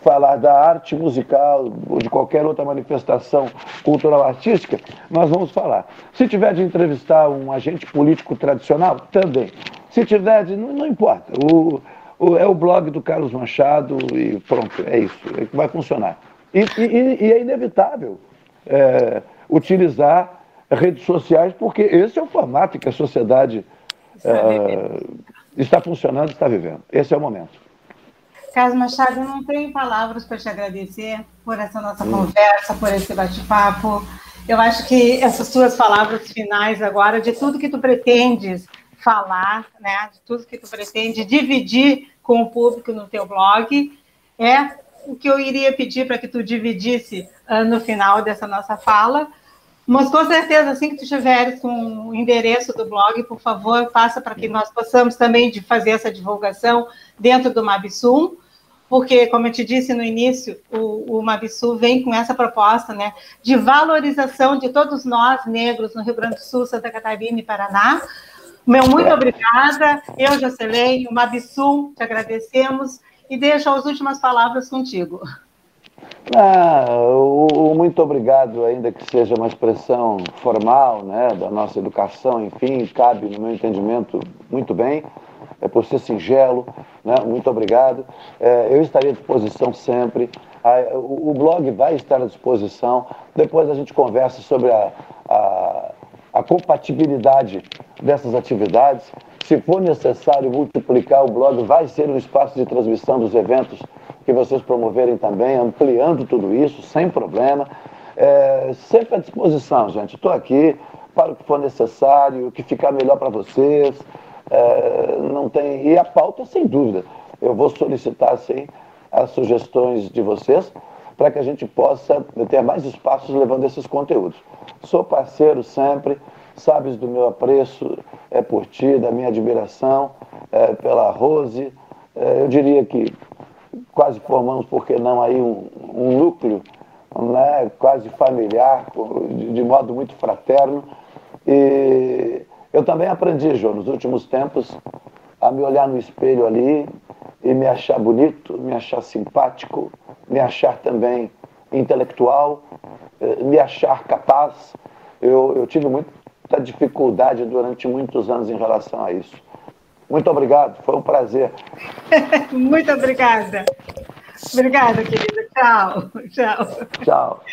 falar da arte musical ou de qualquer outra manifestação cultural artística, nós vamos falar. Se tiver de entrevistar um agente político tradicional, também. Se tiver, de, não, não importa. O, o, é o blog do Carlos Machado e pronto, é isso. É que vai funcionar. E, e, e é inevitável é, utilizar redes sociais, porque esse é o formato que a sociedade é, está funcionando, está vivendo. Esse é o momento. Carlos Machado, eu não tenho palavras para te agradecer por essa nossa hum. conversa, por esse bate-papo. Eu acho que essas suas palavras finais agora, de tudo que tu pretendes falar, né, de tudo que tu pretende dividir com o público no teu blog, é o que eu iria pedir para que tu dividisse uh, no final dessa nossa fala. Mas com certeza, assim que tu tiveres com o endereço do blog, por favor, passa para que nós possamos também de fazer essa divulgação dentro do Mabsum, porque, como eu te disse no início, o, o vem com essa proposta né, de valorização de todos nós, negros, no Rio Grande do Sul, Santa Catarina e Paraná, meu muito obrigada. Eu, Jocelyn, o Mabsum, te agradecemos e deixo as últimas palavras contigo. Ah, o, o, muito obrigado, ainda que seja uma expressão formal né, da nossa educação, enfim, cabe, no meu entendimento, muito bem, é por ser singelo, né, muito obrigado. É, eu estarei à disposição sempre. A, o, o, blog vai estar à disposição. Depois a gente conversa sobre a, a, a compatibilidade dessas atividades. Se for necessário multiplicar, o blog vai ser um espaço de transmissão dos eventos que vocês promoverem também, ampliando tudo isso, sem problema. É, sempre à disposição, gente. Estou aqui para o que for necessário, o que ficar melhor para vocês. É, não tem... E a pauta, sem dúvida. Eu vou solicitar, sim, as sugestões de vocês para que a gente possa ter mais espaços levando esses conteúdos. Sou parceiro sempre, sabes do meu apreço é, por ti, da minha admiração é, pela Rose. É, eu diria que quase formamos, por que não, aí um, um núcleo né, quase familiar, de, de, modo muito fraterno. E eu também aprendi, João, nos últimos tempos, a me olhar no espelho ali e me achar bonito, me achar simpático, me achar também intelectual, eh, me achar capaz. Eu, eu tive muita dificuldade durante muitos anos em relação a isso. Muito obrigado, foi um prazer. Muito obrigada. Obrigada, querida. Tchau. Tchau. Tchau.